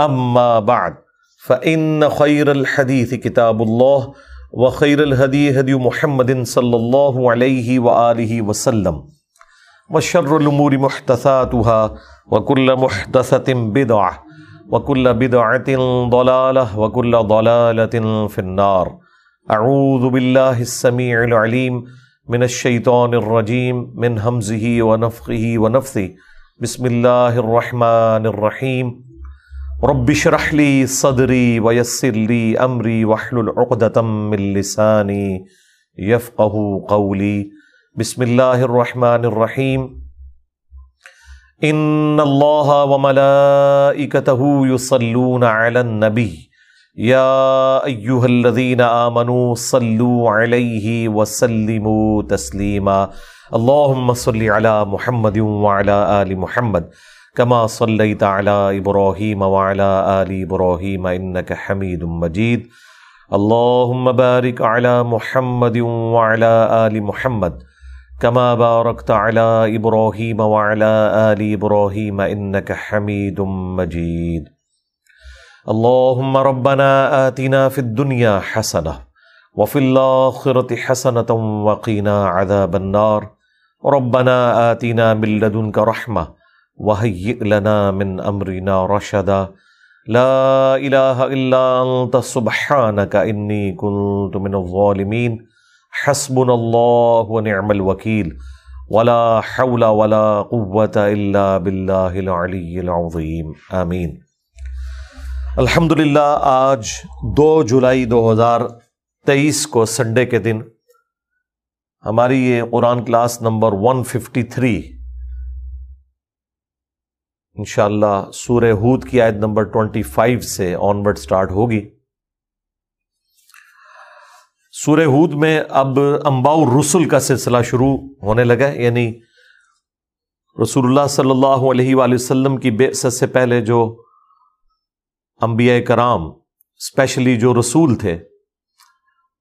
اما بعد فان خير الحديث كتاب الله، وخير الهدي هدي محمد صلى الله عليه واله وسلم. وشر الامور محدثاتها، وكل محدثه بدعه وكل بدعه ضلاله وكل ضلاله في النار. اعوذ بالله السميع العليم من الشيطان الرجيم، من همزه ونفخه ونفثه. بسم الله الرحمن الرحيم. رب اشرح لي صدري ويسر لي امري واحلل عقدة من لساني يفقهوا قولي. بسم الله الرحمن الرحيم. ان الله وملائكته يصلون على النبي. يا ايها الذين امنوا صلوا عليه وسلموا تسليما. اللهم صل على محمد وعلى ال محمد. كما صليت على ابراهيم وعلى ال ابراهيم انك حميد مجيد. اللهم بارك على محمد وعلى ال محمد كما باركت على ابراهيم وعلى ال ابراهيم انك حميد مجيد. اللهم ربنا آتنا في الدنيا حسنه وفي الاخره حسنه وقنا عذاب النار. ربنا آتنا من لدنك رحمه وهيئ لنا من امرنا رشدا لا اله الا انت سبحانك اني كنت من الظالمين حسبنا الله ونعم الوكيل ولا حول ولا قوه الا بالله العلي العظيم آمين الحمد للہ، آج دو جولائی دو ہزار تیئیس کو سنڈے کے دن ہماری یہ Quran class number one fifty three انشاءاللہ سورہ ہود کی آیت نمبر ٹوینٹی فائیو سے آن ورڈ اسٹارٹ ہوگی۔ سورہ ہود میں اب امباؤ رسول کا سلسلہ شروع ہونے لگا یعنی رسول اللہ صلی اللہ علیہ وآلہ وسلم کی بے سے پہلے جو انبیاء کرام اسپیشلی جو رسول تھے،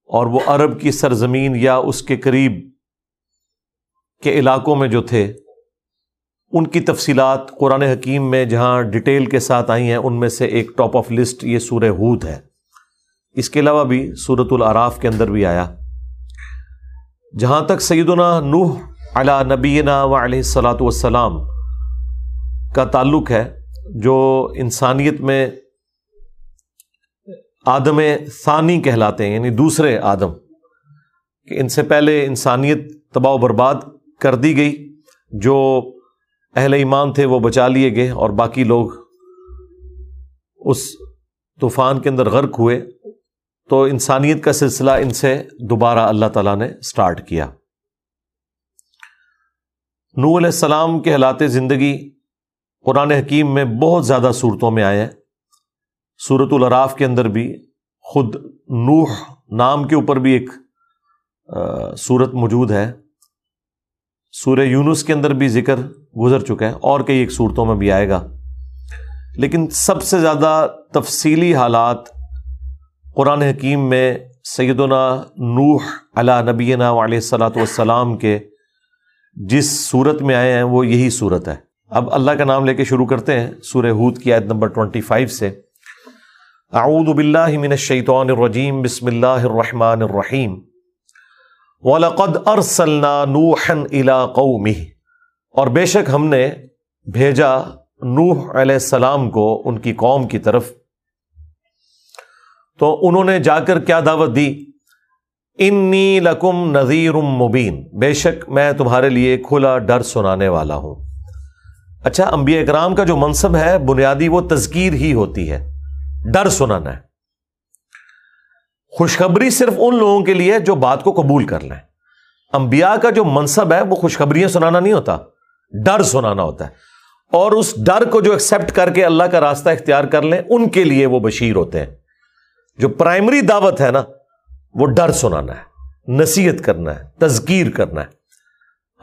اور وہ عرب کی سرزمین یا اس کے قریب کے علاقوں میں جو تھے ان کی تفصیلات قرآن حکیم میں جہاں ڈیٹیل کے ساتھ آئی ہیں، ان میں سے ایک ٹاپ آف لسٹ یہ سورہ ہود ہے۔ اس کے علاوہ بھی سورت العراف کے اندر بھی آیا۔ جہاں تک سیدنا نوح علی نبینا و علیہ السلاۃ والسلام کا تعلق ہے، جو انسانیت میں آدم ثانی کہلاتے ہیں یعنی دوسرے آدم، کہ ان سے پہلے انسانیت تباہ و برباد کر دی گئی، جو اہل ایمان تھے، وہ بچا لیے گئے اور باقی لوگ اس طوفان کے اندر غرق ہوئے۔ تو انسانیت کا سلسلہ ان سے دوبارہ اللہ تعالیٰ نے اسٹارٹ کیا۔ نو علیہ السلام کے حالات زندگی قرآن حکیم میں بہت زیادہ صورتوں میں آئے ہیں۔ صورت العراف کے اندر بھی خود نوح نام کے اوپر بھی ایک صورت موجود ہے۔ سورہ یونس کے اندر بھی ذکر گزر چکا ہے، اور کئی ایک صورتوں میں بھی آئے گا۔ لیکن سب سے زیادہ تفصیلی حالات قرآن حکیم میں سیدنا نوح علا نبینا علیہ السلاۃ والسلام کے جس صورت میں آئے ہیں، وہ یہی صورت ہے۔ اب اللہ کا نام لے کے شروع کرتے ہیں سورہ ہود کی آیت نمبر 25 سے۔ اعوذ باللہ من الشیطان الرجیم، بسم اللہ الرحمن الرحیم۔ وَلَقَدْ أَرْسَلْنَا نُوحًا إِلَىٰ قَوْمِهِ۔ اور بے شک ہم نے بھیجا نوح علیہ السلام کو ان کی قوم کی طرف۔ تو انہوں نے جا کر کیا دعوت دی؟ انی لکم نذیر مبین بے شک میں تمہارے لیے کھلا ڈر سنانے والا ہوں۔ اچھا انبیاء اکرام کا جو منصب ہے، بنیادی وہ تذکیر ہی ہوتی ہے۔ ڈر سنانا ہے۔ خوشخبری صرف ان لوگوں کے لیے جو بات کو قبول کر لیں۔ انبیاء کا جو منصب ہے، وہ خوشخبریاں سنانا نہیں ہوتا، ڈر سنانا ہوتا ہے۔ اور اس ڈر کو جو ایکسپٹ کر کے اللہ کا راستہ اختیار کر لیں، ان کے لیے وہ بشیر ہوتے ہیں۔ جو پرائمری دعوت ہے نا، وہ ڈر سنانا ہے، نصیحت کرنا ہے، تذکیر کرنا ہے۔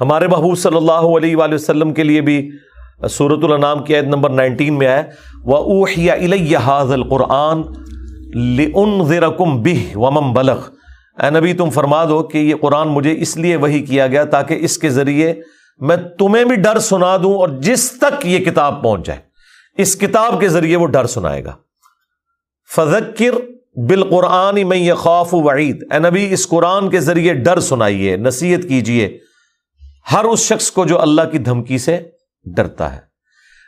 ہمارے محبوب صلی اللہ علیہ وآلہ وسلم کے لیے بھی سورت النام کی عید نمبر نائنٹین میں آئے وہ اوحیا الحاظ القرآن بہ ومم بلغ۔ اے نبی، تم فرما دو کہ یہ قرآن مجھے اس لیے وہی کیا گیا تاکہ اس کے ذریعے میں تمہیں بھی ڈر سنا دوں اور جس تک یہ کتاب پہنچ جائے۔ اس کتاب کے ذریعے وہ ڈر سنائے گا۔ فذکر بالقرآن میں یہ خوف وعید اے نبی، اس قرآن کے ذریعے ڈر سنائیے، نصیحت کیجیے ہر اس شخص کو جو اللہ کی دھمکی سے ڈرتا ہے۔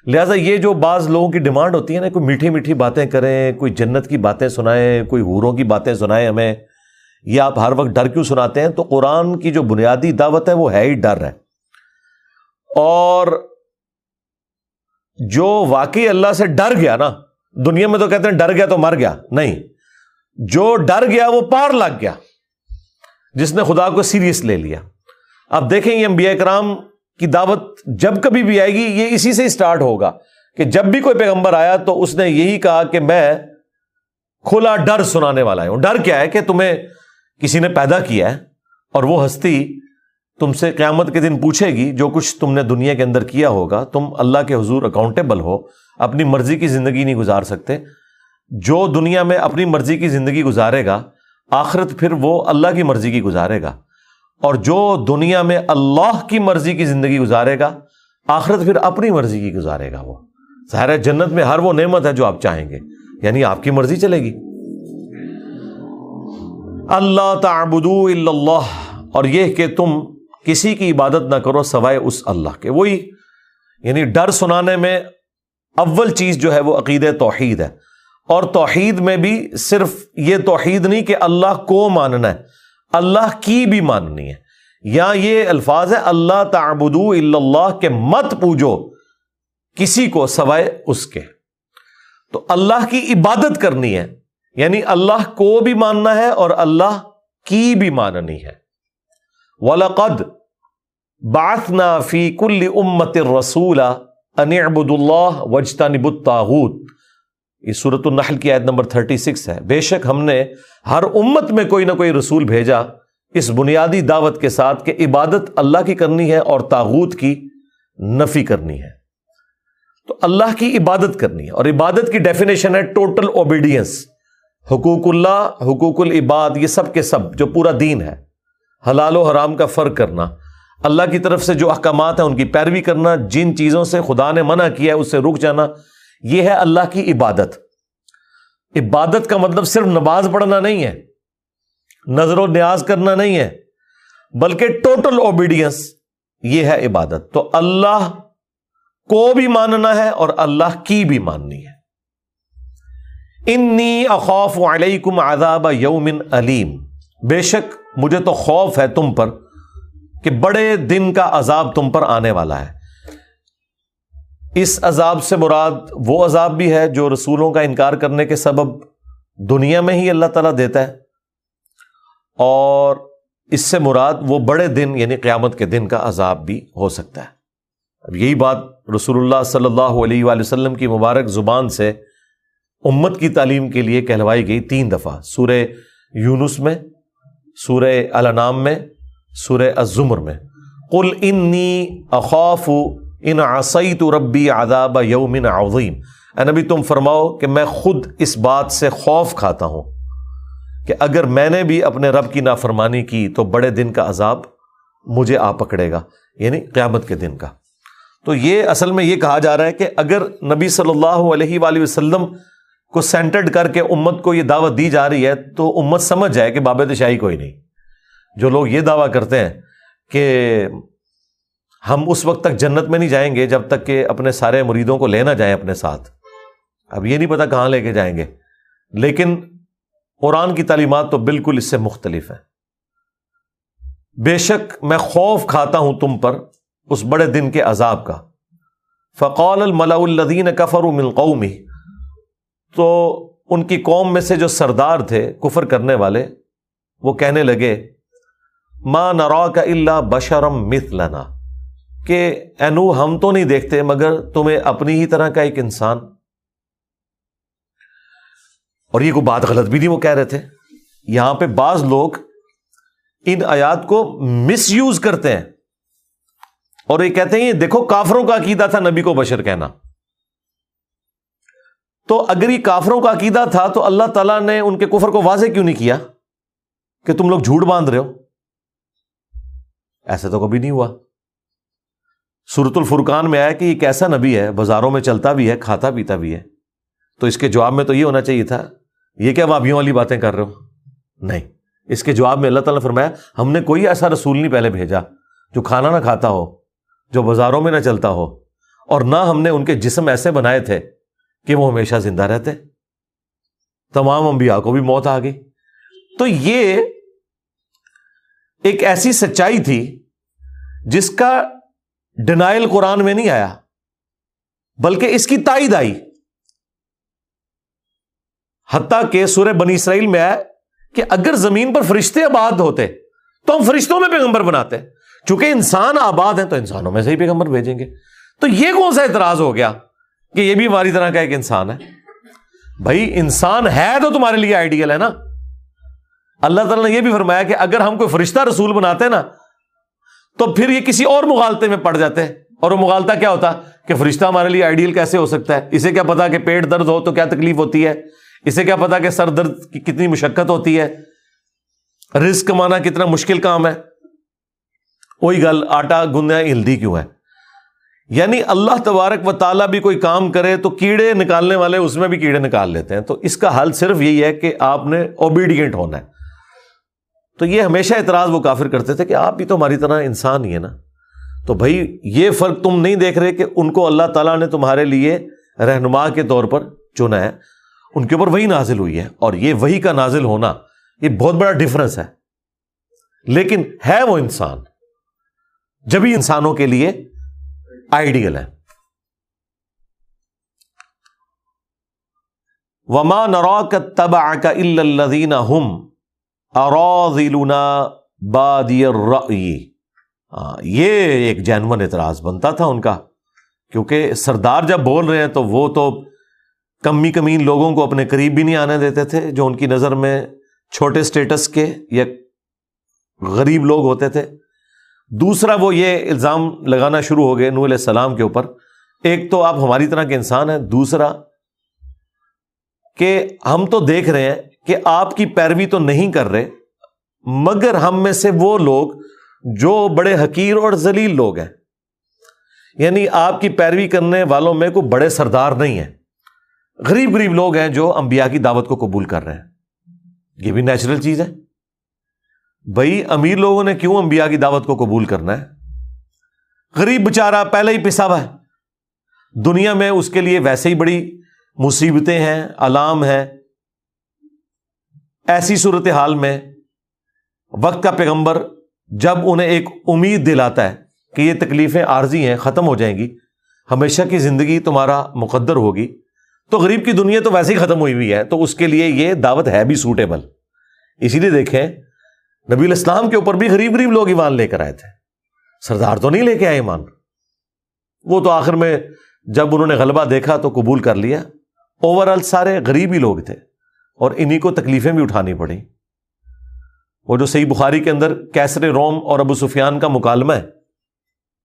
لہٰذا یہ جو بعض لوگوں کی ڈیمانڈ ہوتی ہے نا، کوئی میٹھی میٹھی باتیں کریں، کوئی جنت کی باتیں سنائیں، کوئی حوروں کی باتیں سنائیں ہمیں یہ آپ ہر وقت ڈر کیوں سناتے ہیں؟ تو قرآن کی جو بنیادی دعوت ہے، وہ ہے ہی ڈر ہے۔ اور جو واقعی اللہ سے ڈر گیا نا، دنیا میں تو کہتے ہیں ڈر گیا تو مر گیا، نہیں۔ جو ڈر گیا، وہ پار لگ گیا، جس نے خدا کو سیریس لے لیا۔ اب دیکھیں یہ انبیاء کرام کی دعوت جب کبھی بھی آئے گی، یہ اسی سے اسٹارٹ ہوگا کہ جب بھی کوئی پیغمبر آیا تو اس نے یہی کہا کہ میں کھلا ڈر سنانے والا ہوں۔ ڈر کیا ہے کہ تمہیں کسی نے پیدا کیا ہے اور وہ ہستی تم سے قیامت کے دن پوچھے گی جو کچھ تم نے دنیا کے اندر کیا ہوگا۔ تم اللہ کے حضور اکاؤنٹیبل ہو، اپنی مرضی کی زندگی نہیں گزار سکتے۔ جو دنیا میں اپنی مرضی کی زندگی گزارے گا، آخرت پھر وہ اللہ کی مرضی کی گزارے گا۔ اور جو دنیا میں اللہ کی مرضی کی زندگی گزارے گا، آخرت پھر اپنی مرضی کی گزارے گا وہ۔ ظاہر جنت میں ہر وہ نعمت ہے جو آپ چاہیں گے۔ یعنی آپ کی مرضی چلے گی۔ اللہ تعبدو اللہ، اور یہ کہ تم کسی کی عبادت نہ کرو سوائے اس اللہ کے۔ وہی یعنی ڈر سنانے میں اول چیز جو ہے وہ عقید توحید ہے۔ اور توحید میں بھی صرف یہ توحید نہیں کہ اللہ کو ماننا ہے۔ اللہ کی بھی ماننی ہے۔ یا یہ الفاظ ہے، اللہ تعبدو اللہ کے مت پوجو کسی کو سوائے اس کے۔ تو اللہ کی عبادت کرنی ہے یعنی اللہ کو بھی ماننا ہے اور اللہ کی بھی ماننی ہے۔ ولقد باسنا فی کل امت رسول انبد اللہ وجتا نبت یہ صورت النحل کی عید نمبر 36 ہے۔ بے شک ہم نے ہر امت میں کوئی نہ کوئی رسول بھیجا اس بنیادی دعوت کے ساتھ کہ عبادت اللہ کی کرنی ہے اور تاغوت کی نفی کرنی ہے۔ تو اللہ کی عبادت کرنی ہے اور عبادت کی ڈیفینیشن ہے ٹوٹل اوبیڈینس حقوق اللہ، حقوق العباد، یہ سب کے سب جو پورا دین ہے۔ حلال و حرام کا فرق کرنا۔ اللہ کی طرف سے جو احکامات ہیں، ان کی پیروی کرنا۔ جن چیزوں سے خدا نے منع کیا ہے، اس سے رک جانا۔ یہ ہے اللہ کی عبادت۔ عبادت کا مطلب صرف نماز پڑھنا نہیں ہے، نظر و نیاز کرنا نہیں ہے، بلکہ ٹوٹل اوبیڈینس یہ ہے عبادت۔ تو اللہ کو بھی ماننا ہے اور اللہ کی بھی ماننی ہے۔ انی اخوف علیکم عذاب یومن علیم۔ بے شک مجھے تو خوف ہے تم پر کہ بڑے دن کا عذاب تم پر آنے والا ہے۔ اس عذاب سے مراد وہ عذاب بھی ہے جو رسولوں کا انکار کرنے کے سبب دنیا میں ہی اللہ تعالیٰ دیتا ہے اور اس سے مراد وہ بڑے دن یعنی قیامت کے دن کا عذاب بھی ہو سکتا ہے۔ اب یہی بات رسول اللہ صلی اللہ علیہ وآلہ وسلم کی مبارک زبان سے امت کی تعلیم کے لیے کہلوائی گئی تین دفعہ۔ سورہ یونس میں، سورہ الانام میں، سورہ الزمر میں۔ قل انی اخاف ان عصیت ربی عذاب یومن عظیم۔ اے نبی، تم فرماؤ کہ میں خود اس بات سے خوف کھاتا ہوں کہ اگر میں نے بھی اپنے رب کی نافرمانی کی تو بڑے دن کا عذاب مجھے آ پکڑے گا یعنی قیامت کے دن کا۔ تو یہ اصل میں یہ کہا جا رہا ہے کہ اگر نبی صلی اللہ علیہ وآلہ وسلم کو سینٹرڈ کر کے امت کو یہ دعوت دی جا رہی ہے تو امت سمجھ جائے کہ بابت شاہی کوئی نہیں۔ جو لوگ یہ دعویٰ کرتے ہیں کہ ہم اس وقت تک جنت میں نہیں جائیں گے جب تک کہ اپنے سارے مریدوں کو لینا جائیں اپنے ساتھ۔ اب یہ نہیں پتا کہاں لے کے جائیں گے۔ لیکن قرآن کی تعلیمات تو بالکل اس سے مختلف ہیں۔ بے شک میں خوف کھاتا ہوں تم پر اس بڑے دن کے عذاب کا۔ فقول الملا الدین کفر من قومی تو ان کی قوم میں سے جو سردار تھے کفر کرنے والے، وہ کہنے لگے ماں نرا کا اللہ بشرم مت لنا کہ اینو ہم تو نہیں دیکھتے، مگر تمہیں اپنی ہی طرح کا ایک انسان۔ اور یہ کوئی بات غلط بھی نہیں وہ کہہ رہے تھے۔ یہاں پہ بعض لوگ ان آیات کو مس یوز کرتے ہیں۔ اور یہ کہتے ہیں، یہ دیکھو کافروں کا عقیدہ تھا نبی کو بشر کہنا۔ تو اگر یہ کافروں کا عقیدہ تھا تو اللہ تعالیٰ نے ان کے کفر کو واضح کیوں نہیں کیا کہ تم لوگ جھوٹ باندھ رہے ہو؟ ایسا تو کبھی نہیں ہوا۔ سورت الفرقان میں آیا کہ یہ کیسا نبی ہے، بازاروں میں چلتا بھی ہے، کھاتا پیتا بھی ہے۔ تو اس کے جواب میں تو یہ ہونا چاہیے تھا، یہ کیا وابیوں والی باتیں کر رہے ہو؟ نہیں۔ اس کے جواب میں اللہ تعالیٰ نے فرمایا، ہم نے کوئی ایسا رسول نہیں پہلے بھیجا جو کھانا نہ کھاتا ہو، جو بازاروں میں نہ چلتا ہو، اور نہ ہم نے ان کے جسم ایسے بنائے تھے کہ وہ ہمیشہ زندہ رہتے۔ تمام انبیاء کو بھی موت آ گئی۔ تو یہ ایک ایسی سچائی تھی جس کا ڈینائل قرآن میں نہیں آیا، بلکہ اس کی تائید آئی۔ حتیٰ کہ سورہ بنی اسرائیل میں آیا کہ اگر زمین پر فرشتے آباد ہوتے تو ہم فرشتوں میں پیغمبر بناتے۔ چونکہ انسان آباد ہیں تو انسانوں میں سے ہی پیغمبر بھیجیں گے۔ تو یہ کون سا اعتراض ہو گیا کہ یہ بھی ہماری طرح کا ایک انسان ہے؟ بھائی، انسان ہے تو تمہارے لیے آئیڈیل ہے نا۔ اللہ تعالیٰ نے یہ بھی فرمایا کہ اگر ہم کوئی فرشتہ رسول بناتے نا تو پھر یہ کسی اور مغالطے میں پڑ جاتے اور وہ مغالتا کیا ہوتا؟ کہ فرشتہ ہمارے لیے آئیڈیل کیسے ہو سکتا ہے؟ اسے کیا پتا کہ پیٹ درد ہو تو کیا تکلیف ہوتی ہے؟ اسے کیا پتا کہ سر درد کی کتنی مشقت ہوتی ہے؟ رسک کمانا کتنا مشکل کام ہے؟ وہی گل، آٹا گندیا ہلدی کیوں ہے؟ یعنی اللہ تبارک و تعالیٰ بھی کوئی کام کرے تو کیڑے نکالنے والے اس میں بھی کیڑے نکال لیتے ہیں۔ تو اس کا حل صرف یہی ہے کہ آپ نے اوبیڈینٹ ہونا ہے۔ تو یہ ہمیشہ اعتراض وہ کافر کرتے تھے کہ آپ بھی تو ہماری طرح انسان ہی ہے نا۔ تو بھائی یہ فرق تم نہیں دیکھ رہے کہ ان کو اللہ تعالیٰ نے تمہارے لیے رہنما کے طور پر چنا ہے۔ ان کے اوپر وہی نازل ہوئی ہے اور یہ وہی کا نازل ہونا یہ بہت بڑا ڈفرنس ہے۔ لیکن ہے وہ انسان۔ جبھی انسانوں کے لیے آئیڈیل ہے۔ وما نرا کا تبا کا ہم اروزیلونا بادی یہ ایک جینون اعتراض بنتا تھا ان کا، کیونکہ سردار جب بول رہے ہیں تو وہ تو کمی کمین لوگوں کو اپنے قریب بھی نہیں آنے دیتے تھے، جو ان کی نظر میں چھوٹے اسٹیٹس کے یا غریب لوگ ہوتے تھے۔ دوسرا وہ یہ الزام لگانا شروع ہو گئے نور علیہ السلام کے اوپر۔ ایک تو آپ ہماری طرح کے انسان ہیں، دوسرا کہ ہم تو دیکھ رہے ہیں کہ آپ کی پیروی تو نہیں کر رہے، مگر ہم میں سے وہ لوگ جو بڑے حقیر اور ذلیل لوگ ہیں۔ یعنی آپ کی پیروی کرنے والوں میں کوئی بڑے سردار نہیں ہیں۔ غریب غریب لوگ ہیں جو انبیاء کی دعوت کو قبول کر رہے ہیں۔ یہ بھی نیچرل چیز ہے۔ بھائی، امیر لوگوں نے کیوں انبیاء کی دعوت کو قبول کرنا ہے؟ غریب بچارہ پہلے ہی پسا ہوا ہے دنیا میں اس کے لیے ویسے ہی بڑی مصیبتیں ہیں، علام ہے ایسی صورت حال میں وقت کا پیغمبر جب انہیں ایک امید دلاتا ہے کہ یہ تکلیفیں عارضی ہیں، ختم ہو جائیں گی، ہمیشہ کی زندگی تمہارا مقدر ہوگی۔ تو غریب کی دنیا تو ویسے ہی ختم ہوئی ہوئی ہے، تو اس کے لیے یہ دعوت ہے بھی سوٹیبل اسی لیے دیکھیں، نبی الاسلام کے اوپر بھی غریب غریب لوگ ایمان لے کر آئے تھے۔ سردار تو نہیں لے کے آئے ایمان۔ وہ تو آخر میں جب انہوں نے غلبہ دیکھا تو قبول کر لیا۔ اوور آل سارے غریب ہی لوگ تھے۔ اور انہیں کو تکلیفیں بھی اٹھانی پڑی وہ جو صحیح بخاری کے اندر کیسر روم اور ابو سفیان کا مکالمہ ہے،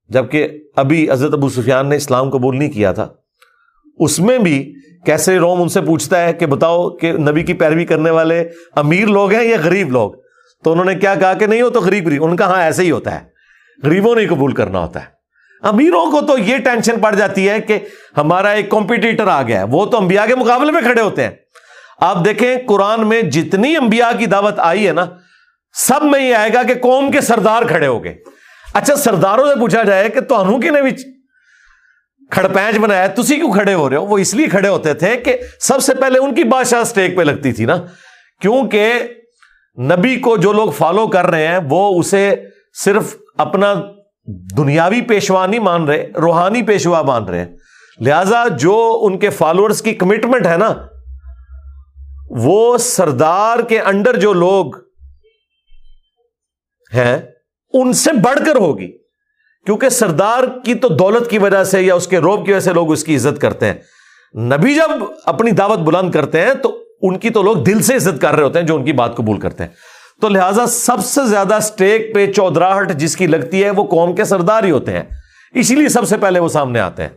جبکہ ابھی حضرت ابو سفیان نے اسلام قبول نہیں کیا تھا، اس میں بھی کیسر روم ان سے پوچھتا ہے کہ بتاؤ کہ نبی کی پیروی کرنے والے امیر لوگ ہیں یا غریب لوگ؟ تو انہوں نے کیا کہا کہ نہیں ہو تو غریب غریب، ان کا ہاں ایسے ہی ہوتا ہے، غریبوں نے قبول کرنا ہوتا ہے۔ امیروں کو تو یہ ٹینشن پڑ جاتی ہے کہ ہمارا ایک کمپٹیٹر آ گیا ہے، وہ تو انبیاء کے مقابلے میں کھڑے ہوتے ہیں۔ آپ دیکھیں قرآن میں جتنی انبیاء کی دعوت آئی ہے نا، سب میں یہ آئے گا کہ قوم کے سردار کھڑے ہو گئے۔ اچھا سرداروں سے پوچھا جائے کہ تو انہوں کی نے بھی کھڑپینچ بنایا تسی کیوں کھڑے ہو رہے ہو؟ وہ اس لیے کھڑے ہوتے تھے کہ سب سے پہلے ان کی بادشاہ اسٹیک پہ لگتی تھی نا۔ کیونکہ نبی کو جو لوگ فالو کر رہے ہیں، وہ اسے صرف اپنا دنیاوی پیشوا نہیں مان رہے، روحانی پیشوا مان رہے۔ ہیں لہذا جو ان کے فالوورس کی کمٹمنٹ ہے نا وہ سردار کے انڈر جو لوگ ہیں، ان سے بڑھ کر ہوگی۔ کیونکہ سردار کی تو دولت کی وجہ سے یا اس کے روب کی وجہ سے لوگ اس کی عزت کرتے ہیں۔ نبی جب اپنی دعوت بلند کرتے ہیں تو ان کی تو لوگ دل سے عزت کر رہے ہوتے ہیں جو ان کی بات قبول کرتے ہیں۔ تو لہٰذا سب سے زیادہ اسٹیک پہ چودراہٹ جس کی لگتی ہے وہ قوم کے سردار ہی ہوتے ہیں۔ اسی لیے سب سے پہلے وہ سامنے آتے ہیں۔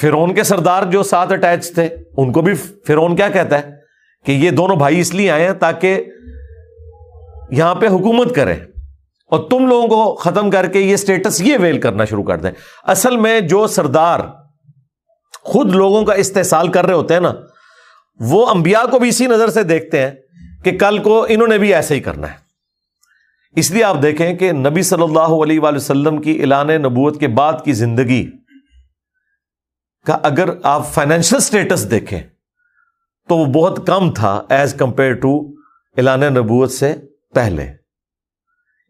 فرون کے سردار جو ساتھ اٹیچ تھے، ان کو بھی فرون کیا کہتا ہے؟ کہ یہ دونوں بھائی اس لیے آئے ہیں تاکہ یہاں پہ حکومت کرے اور تم لوگوں کو ختم کر کے یہ اسٹیٹس یہ ویل کرنا شروع کر دیں۔ اصل میں جو سردار خود لوگوں کا استحصال کر رہے ہوتے ہیں نا، وہ انبیاء کو بھی اسی نظر سے دیکھتے ہیں کہ کل کو انہوں نے بھی ایسے ہی کرنا ہے۔ اس لیے آپ دیکھیں کہ نبی صلی اللہ علیہ وآلہ وسلم کی اعلان نبوت کے بعد کی زندگی کا اگر آپ فائنینشل اسٹیٹس دیکھیں تو وہ بہت کم تھا ایز کمپیئر ٹو اعلان نبوت سے پہلے۔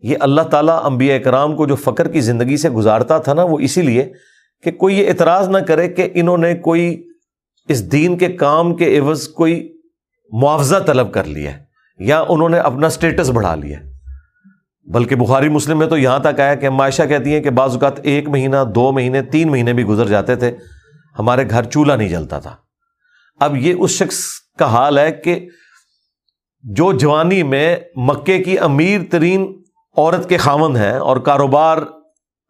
یہ اللہ تعالیٰ انبیاء کرام کو جو فقر کی زندگی سے گزارتا تھا نا، وہ اسی لیے کہ کوئی یہ اعتراض نہ کرے کہ انہوں نے کوئی اس دین کے کام کے عوض کوئی معاوضہ طلب کر لیا یا انہوں نے اپنا اسٹیٹس بڑھا لیا بلکہ بخاری مسلم میں تو یہاں تک آیا کہ معاشہ کہتی ہیں کہ بعض اوقات ایک مہینہ، دو مہینے، تین مہینے بھی گزر جاتے تھے۔ ہمارے گھر چولہا نہیں جلتا تھا۔ اب یہ اس شخص کا حال ہے کہ جو جوانی میں مکے کی امیر ترین عورت کے خامند ہیں اور کاروبار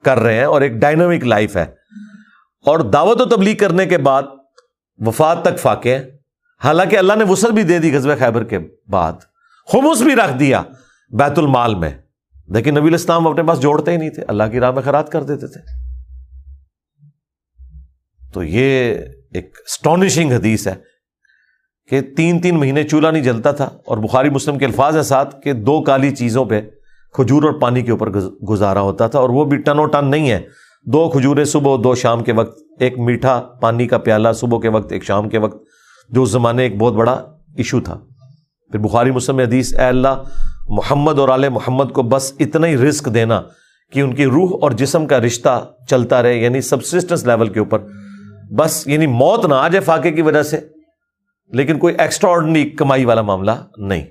کر رہے ہیں اور ایک ڈائنامک لائف ہے اور دعوت و تبلیغ کرنے کے بعد وفات تک فاقے ہیں۔ حالانکہ اللہ نے وسعت بھی دے دی غزب خیبر کے بعد۔ خموس بھی رکھ دیا بیت المال میں۔ لیکن نبی الاسلام اپنے پاس جوڑتے ہی نہیں تھے، اللہ کی راہ میں خیرات کر دیتے تھے۔ تو یہ ایک اسٹونشنگ حدیث ہے کہ تین تین مہینے چولہا نہیں جلتا تھا اور بخاری مسلم کے الفاظ ہیں ساتھ کہ دو کالی چیزوں پہ کھجور اور پانی کے اوپر گزارا ہوتا تھا اور وہ بھی ٹن و ٹن نہیں ہے۔ دو کھجوریں صبح دو شام کے وقت، ایک میٹھا پانی کا پیالہ صبح کے وقت، ایک شام کے وقت، جو اس زمانے ایک بہت بڑا ایشو تھا۔ پھر بخاری مسلم حدیث، اے اللہ، محمد اور علیہ محمد کو بس اتنا ہی رسک دینا کہ ان کی روح اور جسم کا رشتہ چلتا رہے یعنی سبسسٹنس لیول کے اوپر۔ بس یعنی موت نہ آ جائے فاقے کی وجہ سے، لیکن کوئی ایکسٹرا آرڈنری کمائی والا معاملہ نہیں۔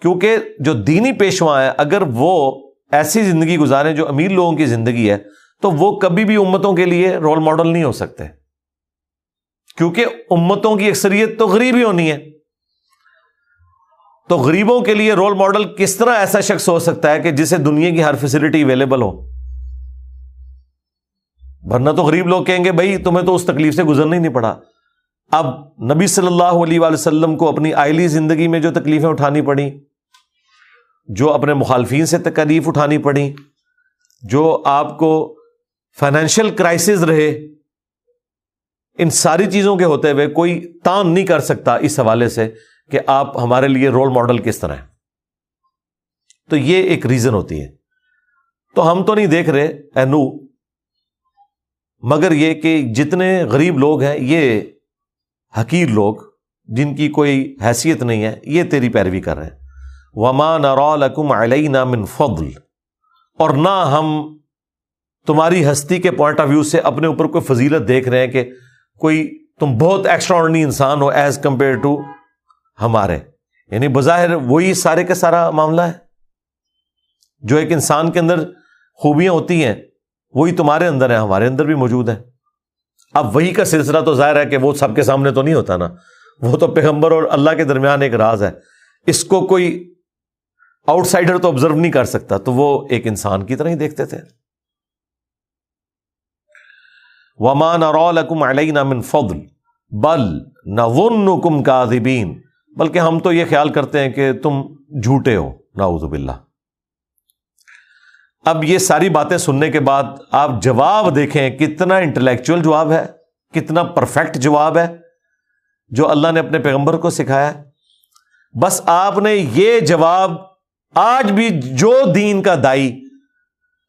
کیونکہ جو دینی پیشوا ہے، اگر وہ ایسی زندگی گزارے جو امیر لوگوں کی زندگی ہے، تو وہ کبھی بھی امتوں کے لیے رول ماڈل نہیں ہو سکتے۔ کیونکہ امتوں کی اکثریت تو غریب ہی ہونی ہے۔ تو غریبوں کے لیے رول ماڈل کس طرح ایسا شخص ہو سکتا ہے کہ جسے دنیا کی ہر فیسلٹی اویلیبل ہو؟ ورنہ تو غریب لوگ کہیں گے، بھائی، تمہیں تو اس تکلیف سے گزرنا ہی نہیں پڑا. اب نبی صلی اللہ علیہ وآلہ وسلم کو اپنی آئلی زندگی میں جو تکلیفیں اٹھانی پڑی، جو اپنے مخالفین سے تکلیف اٹھانی پڑی، جو آپ کو فائنینشیل کرائسز رہے، ان ساری چیزوں کے ہوتے ہوئے کوئی تان نہیں کر سکتا اس حوالے سے کہ آپ ہمارے لیے رول ماڈل کس طرح ہیں۔ تو یہ ایک ریزن ہوتی ہے۔ تو ہم تو نہیں دیکھ رہے اینو مگر یہ کہ جتنے غریب لوگ ہیں، یہ حقیر لوگ، جن کی کوئی حیثیت نہیں ہے، یہ تیری پیروی کر رہے ہیں۔ ومان ارکم علیہ من فضل۔ اور نہ ہم تمہاری ہستی کے پوائنٹ آف ویو سے اپنے اوپر کوئی فضیلت دیکھ رہے ہیں کہ کوئی تم بہت ایکسٹرا انسان ہو ایز کمپیئر ٹو ہمارے۔ یعنی بظاہر وہی سارے کا سارا معاملہ ہے۔ جو ایک انسان کے اندر خوبیاں ہوتی ہیں وہی تمہارے اندر ہے ہمارے اندر بھی موجود ہے اب وہی کا سلسلہ تو ظاہر ہے کہ وہ سب کے سامنے تو نہیں ہوتا نا۔ وہ تو پیغمبر اور اللہ کے درمیان ایک راز ہے۔ اس کو کوئی آؤٹ سائڈر تو آبزرو نہیں کر سکتا، تو وہ ایک انسان کی طرح ہی دیکھتے تھے۔ ومان اور فضل، بل نہ بلکہ ہم تو یہ خیال کرتے ہیں کہ تم جھوٹے ہو ناؤز باللہ۔ اب یہ ساری باتیں سننے کے بعد آپ جواب دیکھیں کتنا انٹلیکچوئل جواب ہے، کتنا پرفیکٹ جواب ہے جو اللہ نے اپنے پیغمبر کو سکھایا بس آپ نے یہ جواب آج بھی جو دین کا دائی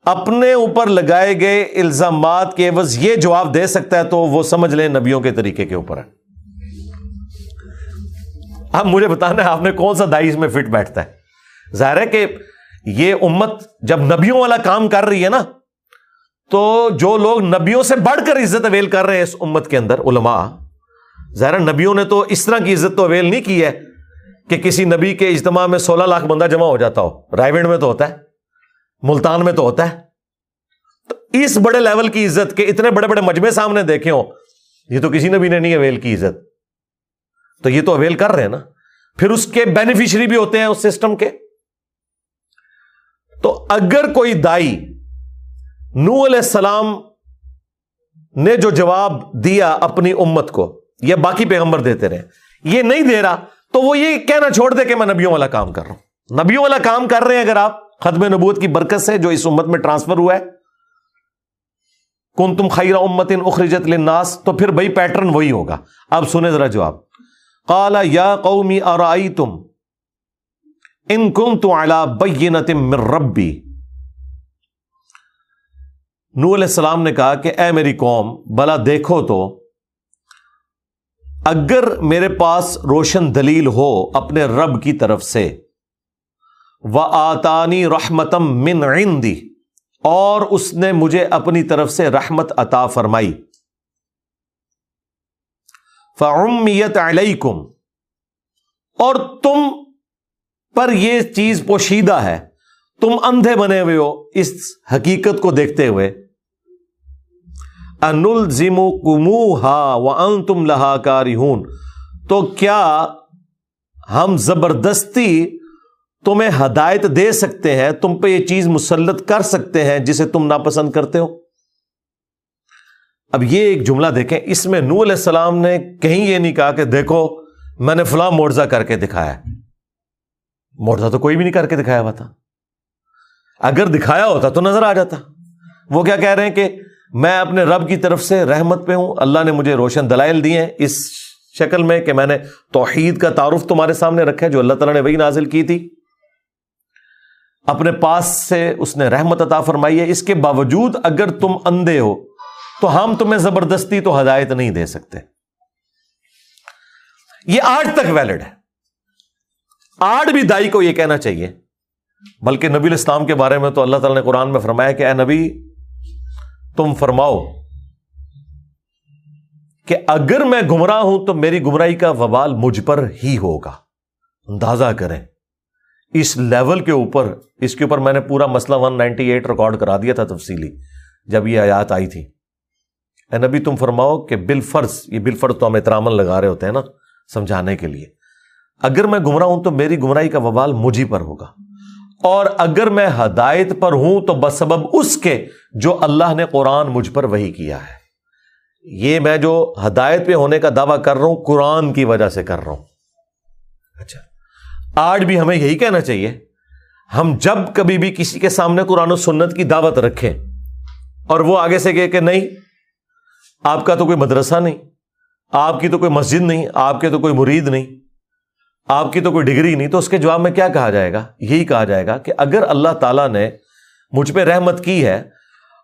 اپنے اوپر لگائے گئے الزامات کے عوض یہ جواب دے سکتا ہے تو وہ سمجھ لیں نبیوں کے طریقے کے اوپر ہے۔ اب مجھے بتانا ہے آپ نے کون سا دائی اس میں فٹ بیٹھتا ہے؟ ظاہر ہے کہ یہ امت جب نبیوں والا کام کر رہی ہے نا، تو جو لوگ نبیوں سے بڑھ کر عزت اویل کر رہے ہیں اس امت کے اندر، علماء ظاہر نبیوں نے تو اس طرح کی عزت تو اویل نہیں کی ہے کہ کسی نبی کے اجتماع میں سولہ لاکھ بندہ جمع ہو جاتا ہو۔ رائے میں تو ہوتا ہے، ملتان میں تو ہوتا ہے۔ تو اس بڑے لیول کی عزت کے اتنے بڑے بڑے مجمے سامنے دیکھے ہو یہ تو کسی نبی نے نہیں اویل کی عزت۔ تو یہ تو اویل کر رہے ہیں نا۔ پھر اس کے بینیفیشری بھی ہوتے ہیں اس سسٹم کے۔ تو اگر کوئی دائی نو علیہ السلام نے جو جواب دیا اپنی امت کو یا باقی پیغمبر دیتے رہے، یہ نہیں دے رہا، تو وہ یہ کہنا چھوڑ دے کہ میں نبیوں والا کام کر رہا ہوں۔ نبیوں والا کام کر رہے ہیں اگر آپ، ختم نبوت کی برکت سے جو اس امت میں ٹرانسفر ہوا ہے۔ کن تم خیرہ امت ان اخرجت لناس تو پھر بھائی پیٹرن وہی ہوگا۔ اب سنیں ذرا جواب۔ کالا یا قومی اور آئی تم ان کم تو اعلی بینتم ربی. نو علیہ السلام نے کہا کہ اے میری قوم بلا دیکھو تو، اگر میرے پاس روشن دلیل ہو اپنے رب کی طرف سے و آتانی رحمتم من عندی، اور اس نے مجھے اپنی طرف سے رحمت عطا فرمائی۔ فعمیت علیکم، اور تم پر یہ چیز پوشیدہ ہے۔ تم اندھے بنے ہوئے ہو اس حقیقت کو دیکھتے ہوئے۔ انل کمو ہا و ان تم لہا کاری تو کیا ہم زبردستی تمہیں ہدایت دے سکتے ہیں؟ تم پہ یہ چیز مسلط کر سکتے ہیں جسے تم ناپسند کرتے ہو۔ اب یہ ایک جملہ دیکھیں۔ اس میں نور علیہ السلام نے کہیں یہ نہیں کہا کہ دیکھو، میں نے فلاں مورزہ کر کے دکھایا۔ مورزہ تو کوئی بھی نہیں کر کے دکھایا ہوا تھا۔ اگر دکھایا ہوتا تو نظر آ جاتا۔ وہ کیا کہہ رہے ہیں کہ میں اپنے رب کی طرف سے رحمت پہ ہوں، اللہ نے مجھے روشن دلائل دیے ہیں۔ اس شکل میں کہ میں نے توحید کا تعارف تمہارے سامنے رکھا ہے، جو اللہ تعالیٰ نے وہی نازل کی تھی۔ اپنے پاس سے اس نے رحمت عطا فرمائی ہے۔ اس کے باوجود اگر تم اندھے ہو، تو ہم تمہیں زبردستی تو ہدایت نہیں دے سکتے۔ یہ آج تک ویلڈ ہے۔ آج بھی دائی کو یہ کہنا چاہیے۔ بلکہ نبی الاسلام کے بارے میں تو اللہ تعالیٰ نے قرآن میں فرمایا کہ اے نبی، تم فرماؤ کہ اگر میں گمراہ ہوں تو میری گمراہی کا وبال مجھ پر ہی ہوگا۔ اندازہ کریں، اس لیول کے اوپر، اس کے اوپر میں نے پورا مسئلہ ون نائنٹی ایٹ ریکارڈ کرا دیا تھا تفصیلی، جب یہ آیات آئی تھی۔ اے نبی، تم فرماؤ کہ بل فرض یہ بل فرض تو ہم احترام لگا رہے ہوتے ہیں نا، سمجھانے کے لیے۔ اگر میں گمراہ ہوں تو میری گمراہی کا وبال مجھے پر ہوگا۔ اور اگر میں ہدایت پر ہوں تو بسبب اس کے جو اللہ نے قرآن مجھ پر وہی کیا ہے۔ یہ میں جو ہدایت پہ ہونے کا دعویٰ کر رہا ہوں، قرآن کی وجہ سے کر رہا ہوں۔ اچھا۔ آج بھی ہمیں یہی کہنا چاہیے، ہم جب کبھی بھی کسی کے سامنے قرآن و سنت کی دعوت رکھیں اور وہ آگے سے کہ نہیں، آپ کا تو کوئی مدرسہ نہیں، آپ کی تو کوئی مسجد نہیں، آپ کے تو کوئی مرید نہیں آپ کی تو کوئی ڈگری نہیں، تو اس کے جواب میں کیا کہا جائے گا؟ یہی کہا جائے گا کہ اگر اللہ تعالیٰ نے مجھ پہ رحمت کی ہے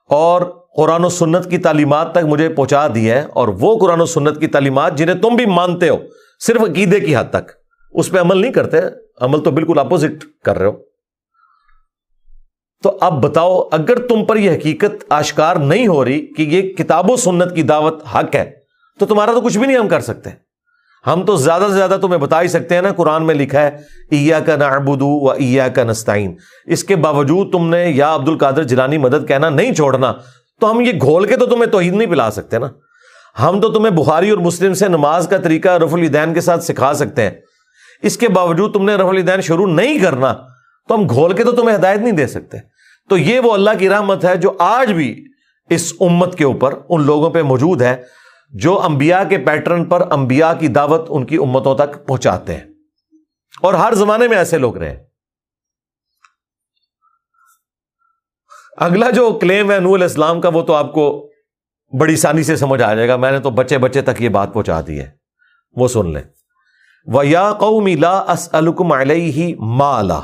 اور قرآن و سنت کی تعلیمات تک مجھے پہنچا دی ہے اور وہ قرآن و سنت کی تعلیمات جنہیں تم بھی مانتے ہو، صرف عقیدے کی حد تک، اس پہ عمل نہیں کرتے، عمل تو بالکل اپوزٹ کر رہے ہو۔ تو اب بتاؤ، اگر تم پر یہ حقیقت آشکار نہیں ہو رہی کہ یہ کتاب و سنت کی دعوت حق ہے، تو تمہارا تو کچھ بھی نہیں ہم کر سکتے۔ ہم تو زیادہ سے زیادہ تمہیں بتا ہی سکتے ہیں نا، قرآن میں لکھا ہے ایا کا نعبدو و ایا کا نستعین. اس کے باوجود تم نے یا عبد القادر جلانی مدد کہنا نہیں چھوڑنا، تو ہم یہ گھول کے تو تمہیں توحید نہیں پلا سکتے نا۔ ہم تو تمہیں بخاری اور مسلم سے نماز کا طریقہ رف الدین کے ساتھ سکھا سکتے ہیں۔ اس کے باوجود تم نے رف الدین شروع نہیں کرنا، تو ہم گھول کے تو تمہیں ہدایت نہیں دے سکتے۔ تو یہ وہ اللہ کی رحمت ہے جو آج بھی اس امت کے اوپر ان لوگوں پہ موجود ہے۔ جو انبیاء کے پیٹرن پر انبیاء کی دعوت ان کی امتوں تک پہنچاتے ہیں۔ اور ہر زمانے میں ایسے لوگ رہے۔ اگلا جو کلیم ہے نور اسلام کا وہ تو آپ کو بڑی آسانی سے سمجھ آ جائے گا۔ میں نے تو بچے بچے تک یہ بات پہنچا دی ہے۔ وہ سن لیں۔ و یا قومی لا اسلکم علیہ مالا۔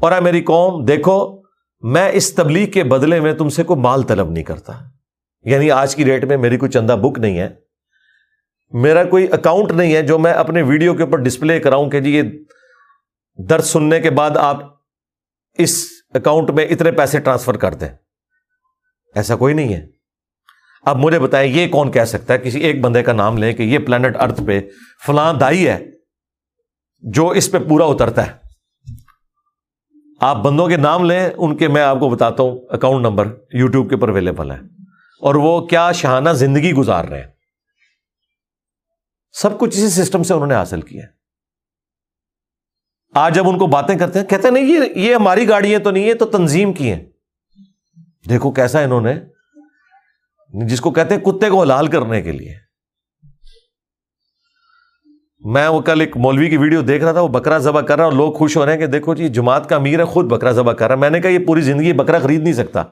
اور اے میری قوم، دیکھو، میں اس تبلیغ کے بدلے میں تم سے کوئی مال طلب نہیں کرتا۔ یعنی آج کی ڈیٹ میں میری کوئی چندہ بک نہیں ہے۔ میرا کوئی اکاؤنٹ نہیں ہے جو میں اپنے ویڈیو کے اوپر ڈسپلے کراؤں کہ جی یہ درد سننے کے بعد آپ اس اکاؤنٹ میں اتنے پیسے ٹرانسفر کر دیں۔ ایسا کوئی نہیں ہے۔ اب مجھے بتائیں یہ کون کہہ سکتا ہے؟ کسی ایک بندے کا نام لیں کہ یہ پلانٹ ارتھ پہ فلاں دائی ہے جو اس پہ پورا اترتا ہے۔ آپ بندوں کے نام لیں، ان کے میں آپ کو بتاتا ہوں۔ اکاؤنٹ نمبر یوٹیوب کے اوپر اویلیبل ہے۔ اور وہ کیا شہانہ زندگی گزار رہے ہیں؟ سب کچھ اسی سسٹم سے انہوں نے حاصل کیا آج جب ان کو باتیں کرتے ہیں، کہتے ہیں، نہیں، یہ یہ ہماری گاڑیاں تو نہیں ہے تو تنظیم کی ہیں۔ دیکھو کیسا انہوں نے، جس کو کہتے ہیں کتے کو حلال کرنے کے لیے۔ میں وہ کل ایک مولوی کی ویڈیو دیکھ رہا تھا، وہ بکرا ذبح کر رہا اور لوگ خوش ہو رہے ہیں کہ دیکھو جی جماعت کا امیر ہے، خود بکرا ذبح کر رہا ہے۔ میں نے کہا یہ پوری زندگی بکرا خرید نہیں سکتا،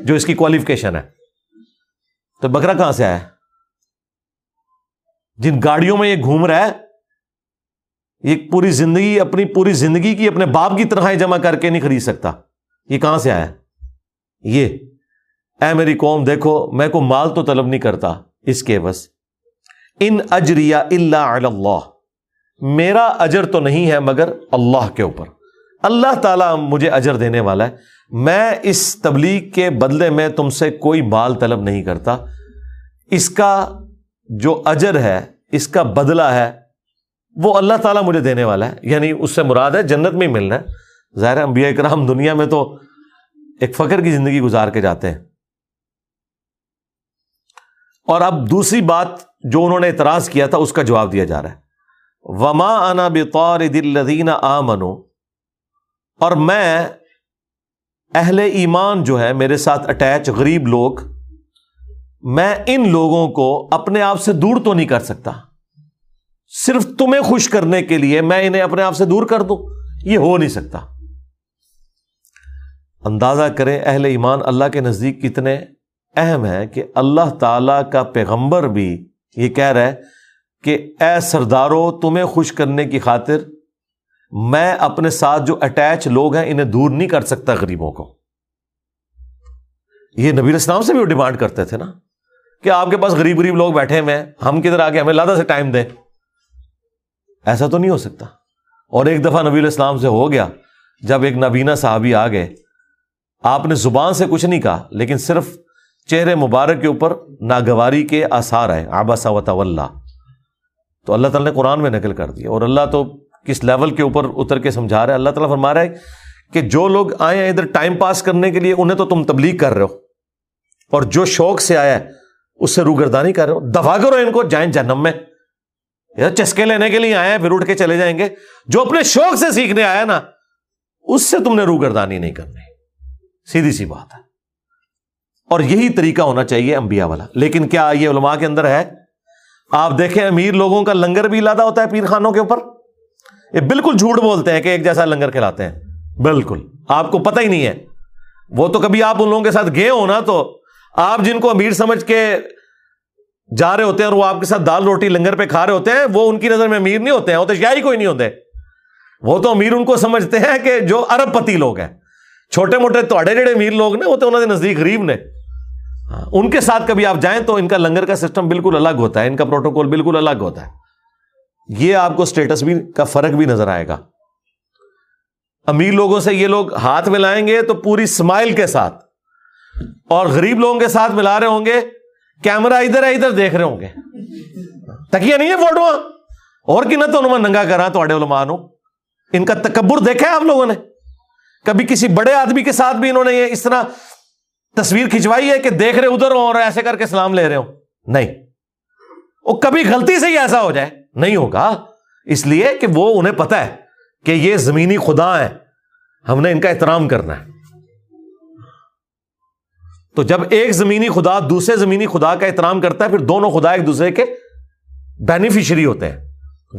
جو اس کی کوالیفکیشن ہے۔ تو بکرا کہاں سے آیا جن گاڑیوں میں یہ گھوم رہا ہے، یہ پوری زندگی، اپنی پوری زندگی کی اپنے باپ کی طرح جمع کر کے نہیں خرید سکتا۔ یہ کہاں سے آیا یہ، اے میری قوم، دیکھو، میں کو مال تو طلب نہیں کرتا۔ اس کے بس۔ ان اجریا اللہ اللہ۔ میرا اجر تو نہیں ہے مگر اللہ کے اوپر۔ اللہ تعالیٰ مجھے اجر دینے والا ہے۔ میں اس تبلیغ کے بدلے میں تم سے کوئی مال طلب نہیں کرتا۔ اس کا جو اجر ہے، اس کا بدلہ ہے، وہ اللہ تعالیٰ مجھے دینے والا ہے۔ یعنی اس سے مراد ہے جنت میں ہی ملنا ہے۔ ظاہر انبیاء کرام دنیا میں تو ایک فخر کی زندگی گزار کے جاتے ہیں۔ اور اب دوسری بات جو انہوں نے اعتراض کیا تھا، اس کا جواب دیا جا رہا ہے۔ وما انا بطور دل آ منو اور میں اہل ایمان جو ہے میرے ساتھ اٹیچ غریب لوگ، میں ان لوگوں کو اپنے آپ سے دور تو نہیں کر سکتا۔ صرف تمہیں خوش کرنے کے لیے میں انہیں اپنے آپ سے دور کر دوں۔ یہ ہو نہیں سکتا۔ اندازہ کریں، اہل ایمان اللہ کے نزدیک کتنے اہم ہے کہ اللہ تعالی کا پیغمبر بھی یہ کہہ رہا ہے کہ، اے سرداروں تمہیں خوش کرنے کی خاطر میں اپنے ساتھ جو اٹیچ لوگ ہیں انہیں دور نہیں کر سکتا غریبوں کو۔ یہ نبیر اسلام سے بھی وہ ڈیمانڈ کرتے تھے نا کہ آپ کے پاس غریب غریب لوگ بیٹھے ہوئے ہیں، ہم کدھر آ کے ہمیں لادہ سے ٹائم دیں۔ ایسا تو نہیں ہو سکتا۔ اور ایک دفعہ نبی الاسلام سے ہو گیا، جب ایک نبینا صحابی آ گئے۔ آپ نے زبان سے کچھ نہیں کہا، لیکن صرف چہرے مبارک کے اوپر ناگواری کے آثار ہے آبا سا اللہ تو اللہ تعالیٰ نے قرآن میں نقل کر دیا، اور اللہ تو کس لیول کے اوپر اتر کے سمجھا رہا ہے، اللہ تعالیٰ فرما رہا ہے کہ جو لوگ آئے ہیں ادھر ٹائم پاس کرنے کے لیے، انہیں تو تم تبلیغ کر رہے ہو۔ اور جو شوق سے آیا ہے، اس سے روگردانی کر رہے ہو۔ دفاع کرو ان کو جائیں جنم میں۔ چسکے لینے کے لیے آئے ہیں، پھر اٹھ کے چلے جائیں گے۔ جو اپنے شوق سے سیکھنے آیا نا، اس سے تم نے روگردانی نہیں کرنی۔ سیدھی سی بات ہے۔ اور یہی طریقہ ہونا چاہیے انبیاء والا۔ لیکن کیا یہ علماء کے اندر ہے؟ آپ دیکھیں امیر لوگوں کا لنگر بھی لادا ہوتا ہے پیر خانوں کے اوپر۔ یہ بالکل جھوٹ بولتے ہیں کہ ایک جیسا لنگر کھلاتے ہیں۔ بالکل۔ آپ کو پتہ ہی نہیں ہے۔ وہ تو کبھی آپ ان لوگوں کے ساتھ گئے ہو نا تو آپ جن کو امیر سمجھ کے جا رہے ہوتے ہیں اور وہ آپ کے ساتھ دال روٹی لنگر پہ کھا رہے ہوتے ہیں وہ ان کی نظر میں امیر نہیں ہوتے ہیں وہ تو ہی کوئی نہیں ہوتے۔ وہ تو امیر ان کو سمجھتے ہیں کہ جو ارب پتی لوگ ہیں۔ چھوٹے موٹے توڑے جڑے امیر لوگ نے وہ تو انہوں نے نزدیک غریب نے۔ ہاں، ان کے ساتھ کبھی آپ جائیں تو ان کا لنگر کا سسٹم بالکل الگ ہوتا ہے ان کا پروٹوکول بالکل الگ ہوتا ہے۔ یہ آپ کو اسٹیٹس بھی کا فرق بھی نظر آئے گا۔ امیر لوگوں سے یہ لوگ ہاتھ ملائیں گے تو پوری اسمائل کے ساتھ۔ اور غریب لوگوں کے ساتھ ملا رہے ہوں گے کیمرا ادھر ہے، ادھر دیکھ رہے ہوں گے۔ تکیا نہیں ہے فوٹو اور کی نہ تو انہوں ننگا کرا تو علماء نو؟ ان کا تکبر دیکھا ہے آپ لوگوں نے۔ کبھی کسی بڑے آدمی کے ساتھ بھی انہوں نے یہ اس طرح تصویر کھنچوائی ہے کہ دیکھ رہے ادھر ہو اور ایسے کر کے سلام لے رہے ہو نہیں۔ وہ کبھی غلطی سے ہی ایسا ہو جائے۔ نہیں ہوگا۔ اس لیے کہ وہ انہیں پتا ہے کہ یہ زمینی خدا ہے۔ ہم نے ان کا احترام کرنا ہے۔ تو جب ایک زمینی خدا دوسرے زمینی خدا کا احترام کرتا ہے پھر دونوں خدا ایک دوسرے کے بینیفیشری ہوتے ہیں۔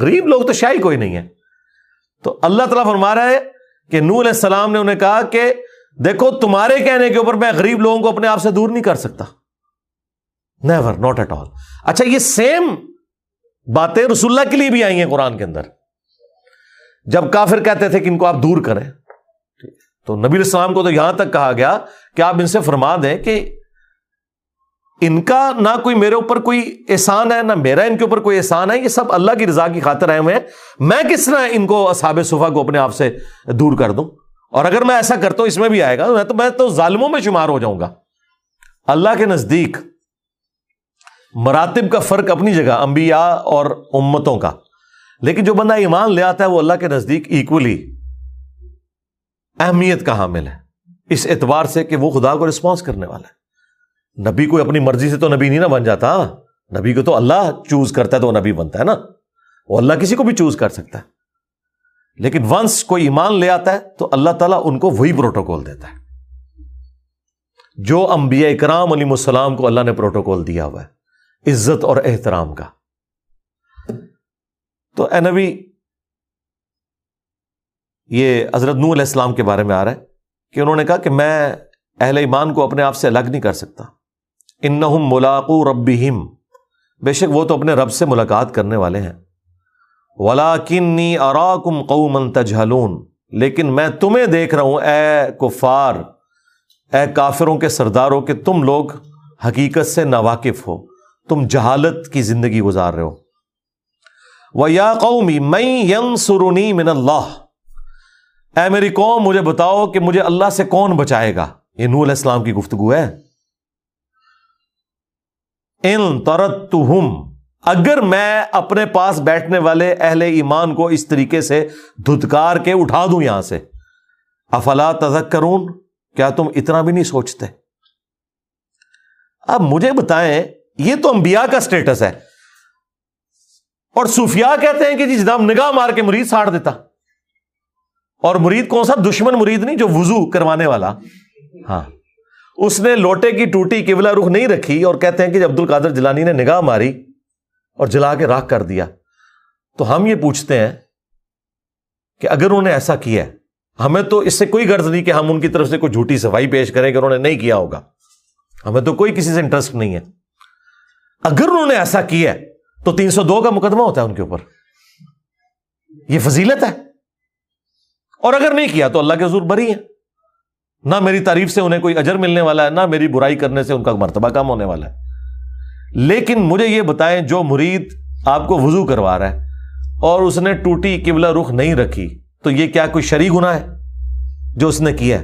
غریب لوگ تو شاہی کوئی نہیں ہے۔ تو اللہ تعالیٰ فرما رہا ہے کہ نور علیہ السلام نے انہیں کہا کہ دیکھو تمہارے کہنے کے اوپر میں غریب لوگوں کو اپنے آپ سے دور نہیں کر سکتا۔ نیور ناٹ ایٹ آل اچھا یہ سیم باتیں رسول اللہ کے لیے بھی آئی ہیں قرآن کے اندر۔ جب کافر کہتے تھے کہ ان کو آپ دور کریں، تو نبی السلام کو تو یہاں تک کہا گیا کہ آپ ان سے فرما دیں کہ ان کا نہ کوئی میرے اوپر کوئی احسان ہے، نہ میرا ان کے اوپر کوئی احسان ہے، یہ سب اللہ کی رضا کی خاطر آئے ہوئے ہیں۔ میں کس طرح ان کو اصحاب صفحہ کو اپنے آپ سے دور کر دوں؟ اور اگر میں ایسا کرتا ہوں، اس میں بھی آئے گا، میں تو میں تو ظالموں میں شمار ہو جاؤں گا۔ اللہ کے نزدیک مراتب کا فرق اپنی جگہ، انبیاء اور امتوں کا۔ لیکن جو بندہ ایمان لے آتا ہے، وہ اللہ کے نزدیک ایکولی اہمیت کا حامل ہے۔ اس اعتبار سے کہ وہ خدا کو رسپانس کرنے والا ہے۔ نبی کو اپنی مرضی سے تو نبی نہیں نہ بن جاتا۔ نبی کو تو اللہ چوز کرتا ہے تو وہ نبی بنتا ہے نا۔ وہ اللہ کسی کو بھی چوز کر سکتا ہے۔ لیکن ونس کوئی ایمان لے آتا ہے، تو اللہ تعالیٰ ان کو وہی پروٹوکول دیتا ہے۔ جو انبیاء اکرام علیہ السلام کو اللہ نے پروٹوکول دیا ہوا ہے۔ عزت اور احترام کا۔ تو اے نبی، یہ حضرت نو علیہ السلام کے بارے میں آ رہا ہے کہ انہوں نے کہا کہ میں اہل ایمان کو اپنے آپ سے الگ نہیں کر سکتا۔ ان ملاقو رب بے شک وہ تو اپنے رب سے ملاقات کرنے والے ہیں۔ ولا کنی اراکم قومن تجہلون لیکن میں تمہیں دیکھ رہا ہوں، اے کفار، اے کافروں کے سرداروں، کہ تم لوگ حقیقت سے ناواقف ہو۔ تم جہالت کی زندگی گزار رہے ہو۔ وہ یا قومی میں یم سرونی من اللہ اے میری قوم، مجھے بتاؤ کہ مجھے اللہ سے کون بچائے گا؟ یہ نور علیہ السلام کی گفتگو ہے۔ ان ترت اگر میں اپنے پاس بیٹھنے والے اہل ایمان کو اس طریقے سے دھتکار کے اٹھا دوں یہاں سے، افلا تذک کرون کیا تم اتنا بھی نہیں سوچتے؟ اب مجھے بتائیں یہ تو انبیاء کا اسٹیٹس ہے۔ اور صوفیاء کہتے ہیں کہ جی جناب نگاہ مار کے مرید ساڑ دیتا۔ اور مرید کون سا؟ دشمن مرید نہیں جو وضو کروانے والا۔ ہاں۔ اس نے لوٹے کی ٹوٹی کبلا رخ نہیں رکھی اور کہتے ہیں کہ جی عبد القادر جلانی نے نگاہ ماری اور جلا کے راک کر دیا۔ تو ہم یہ پوچھتے ہیں کہ اگر انہوں نے ایسا کیا ہے، ہمیں تو اس سے کوئی غرض نہیں کہ ہم ان کی طرف سے کوئی جھوٹی صفائی پیش کریں کہ انہوں نے نہیں کیا ہوگا۔ ہمیں تو کوئی کسی سے انٹرسٹ نہیں ہے۔ اگر انہوں نے ایسا کیا تو تین سو دو کا مقدمہ ہوتا ہے ان کے اوپر۔ یہ فضیلت ہے۔ اور اگر نہیں کیا، تو اللہ کے حضور بری ہے نہ میری تعریف سے انہیں کوئی اجر ملنے والا ہے، نہ میری برائی کرنے سے ان کا مرتبہ کم ہونے والا ہے۔ لیکن مجھے یہ بتائیں، جو مرید آپ کو وضو کروا رہا ہے اور اس نے ٹوٹی قبلہ رخ نہیں رکھی، تو یہ کیا کوئی شری گنا ہے جو اس نے کیا ہے؟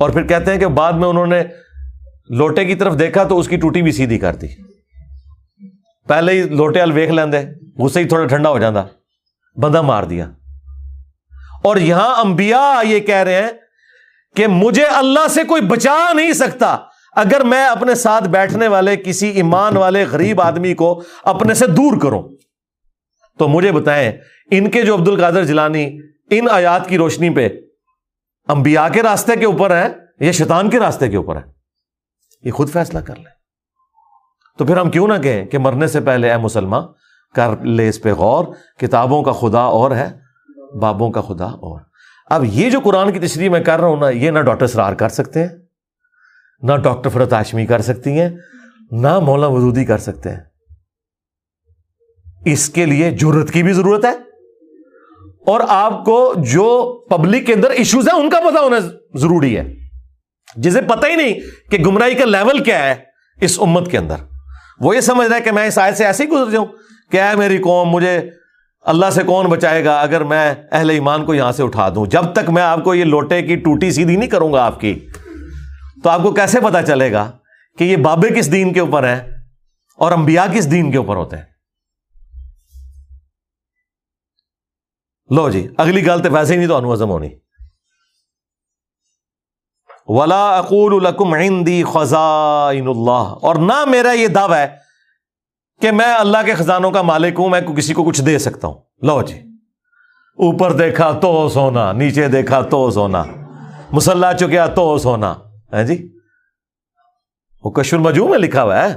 اور پھر کہتے ہیں کہ بعد میں انہوں نے لوٹے کی طرف دیکھا تو اس کی ٹوٹی بھی سیدھی کر دی۔ پہلے ہی لوٹے وال ویخ لیندے غصے ہی تھوڑا ٹھنڈا ہو جاتا بندہ مار دیا اور یہاں انبیاء یہ کہہ رہے ہیں کہ مجھے اللہ سے کوئی بچا نہیں سکتا اگر میں اپنے ساتھ بیٹھنے والے کسی ایمان والے غریب آدمی کو اپنے سے دور کروں تو مجھے بتائیں ان کے جو عبد القادر جلانی ان آیات کی روشنی پہ انبیاء کے راستے کے اوپر ہے یا شیطان کے راستے کے اوپر ہے یہ خود فیصلہ کر لیں تو پھر ہم کیوں نہ کہیں کہ مرنے سے پہلے اے مسلمان کر لے اس پہ غور، کتابوں کا خدا اور ہے، بابوں کا خدا اور۔ اب یہ جو قرآن کی تشریح میں کر رہا ہوں نا، یہ نہ ڈاکٹر سرار کر سکتے ہیں، نہ ڈاکٹر فرت ہاشمی کر سکتی ہیں، نہ مولا وزودی کر سکتے ہیں۔ اس کے لیے جرت کی بھی ضرورت ہے۔ اور آپ کو جو پبلک کے اندر ایشوز ہیں، ان کا پتا ہونا ضروری ہے۔ جسے پتہ ہی نہیں کہ گمراہی کا لیول کیا ہے اس امت کے اندر۔ وہ یہ سمجھ رہا ہے کہ میں اس آیت سے ایسے ہی گزر جاؤں کیا ہے میری قوم، مجھے اللہ سے کون بچائے گا اگر میں اہل ایمان کو یہاں سے اٹھا دوں؟ جب تک میں آپ کو یہ لوٹے کی ٹوٹی سیدھی نہیں کروں گا آپ کی، تو آپ کو کیسے پتا چلے گا کہ یہ بابے کس دین کے اوپر ہیں اور انبیاء کس دین کے اوپر ہوتے ہیں؟ لو جی اگلی گل تو ویسے ہی نہیں تو انوزم ہونی۔ ولا اقول الکم عندی خزائن اللہ اور نہ میرا یہ دعوی ہے کہ میں اللہ کے خزانوں کا مالک ہوں، میں کسی کو کچھ دے سکتا ہوں۔ لو جی اوپر دیکھا تو سونا، نیچے دیکھا تو سونا، مسلح چکیا تو سونا۔ ہے جی؟ وہ کشور مجوع میں لکھا ہوا ہے۔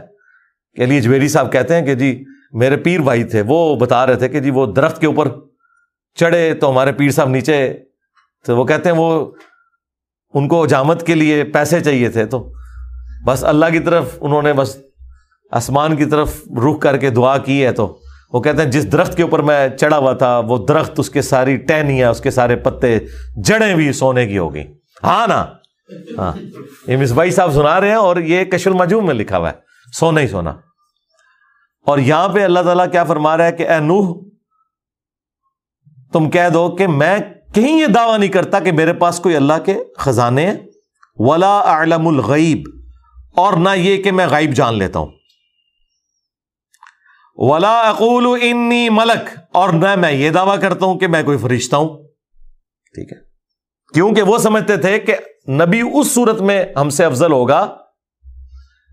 کہ علی جویری صاحب کہتے ہیں کہ جی میرے پیر بھائی تھے، وہ بتا رہے تھے کہ جی وہ درخت کے اوپر چڑھے تو ہمارے پیر صاحب نیچے، تو وہ کہتے ہیں وہ ان کو جامت کے لیے پیسے چاہیے تھے تو بس اللہ کی طرف انہوں نے بس آسمان کی طرف رخ کر کے دعا کی ہے تو وہ کہتے ہیں جس درخت کے اوپر میں چڑھا ہوا تھا وہ درخت اس کے ساری ٹہنیاں، اس کے سارے پتے، جڑیں بھی سونے کی ہوگی۔ ہاں نا؟ ہاں۔ یہ مصبائی صاحب سنا رہے ہیں اور یہ کشل مجوم میں لکھا ہوا ہے۔ سونا ہی سونا۔ اور یہاں پہ اللہ تعالیٰ کیا فرما رہا ہے کہ اے نوح، تم کہہ دو کہ میں کہیں یہ دعویٰ نہیں کرتا کہ میرے پاس کوئی اللہ کے خزانے ہیں؟ ولا اعلم الغیب اور نہ یہ کہ میں غائب جان لیتا ہوں۔ ولا اقول انی ملک اور نہ میں یہ دعویٰ کرتا ہوں کہ میں کوئی فرشتہ ہوں۔ ٹھیک ہے؟ کیونکہ وہ سمجھتے تھے کہ نبی اس صورت میں ہم سے افضل ہوگا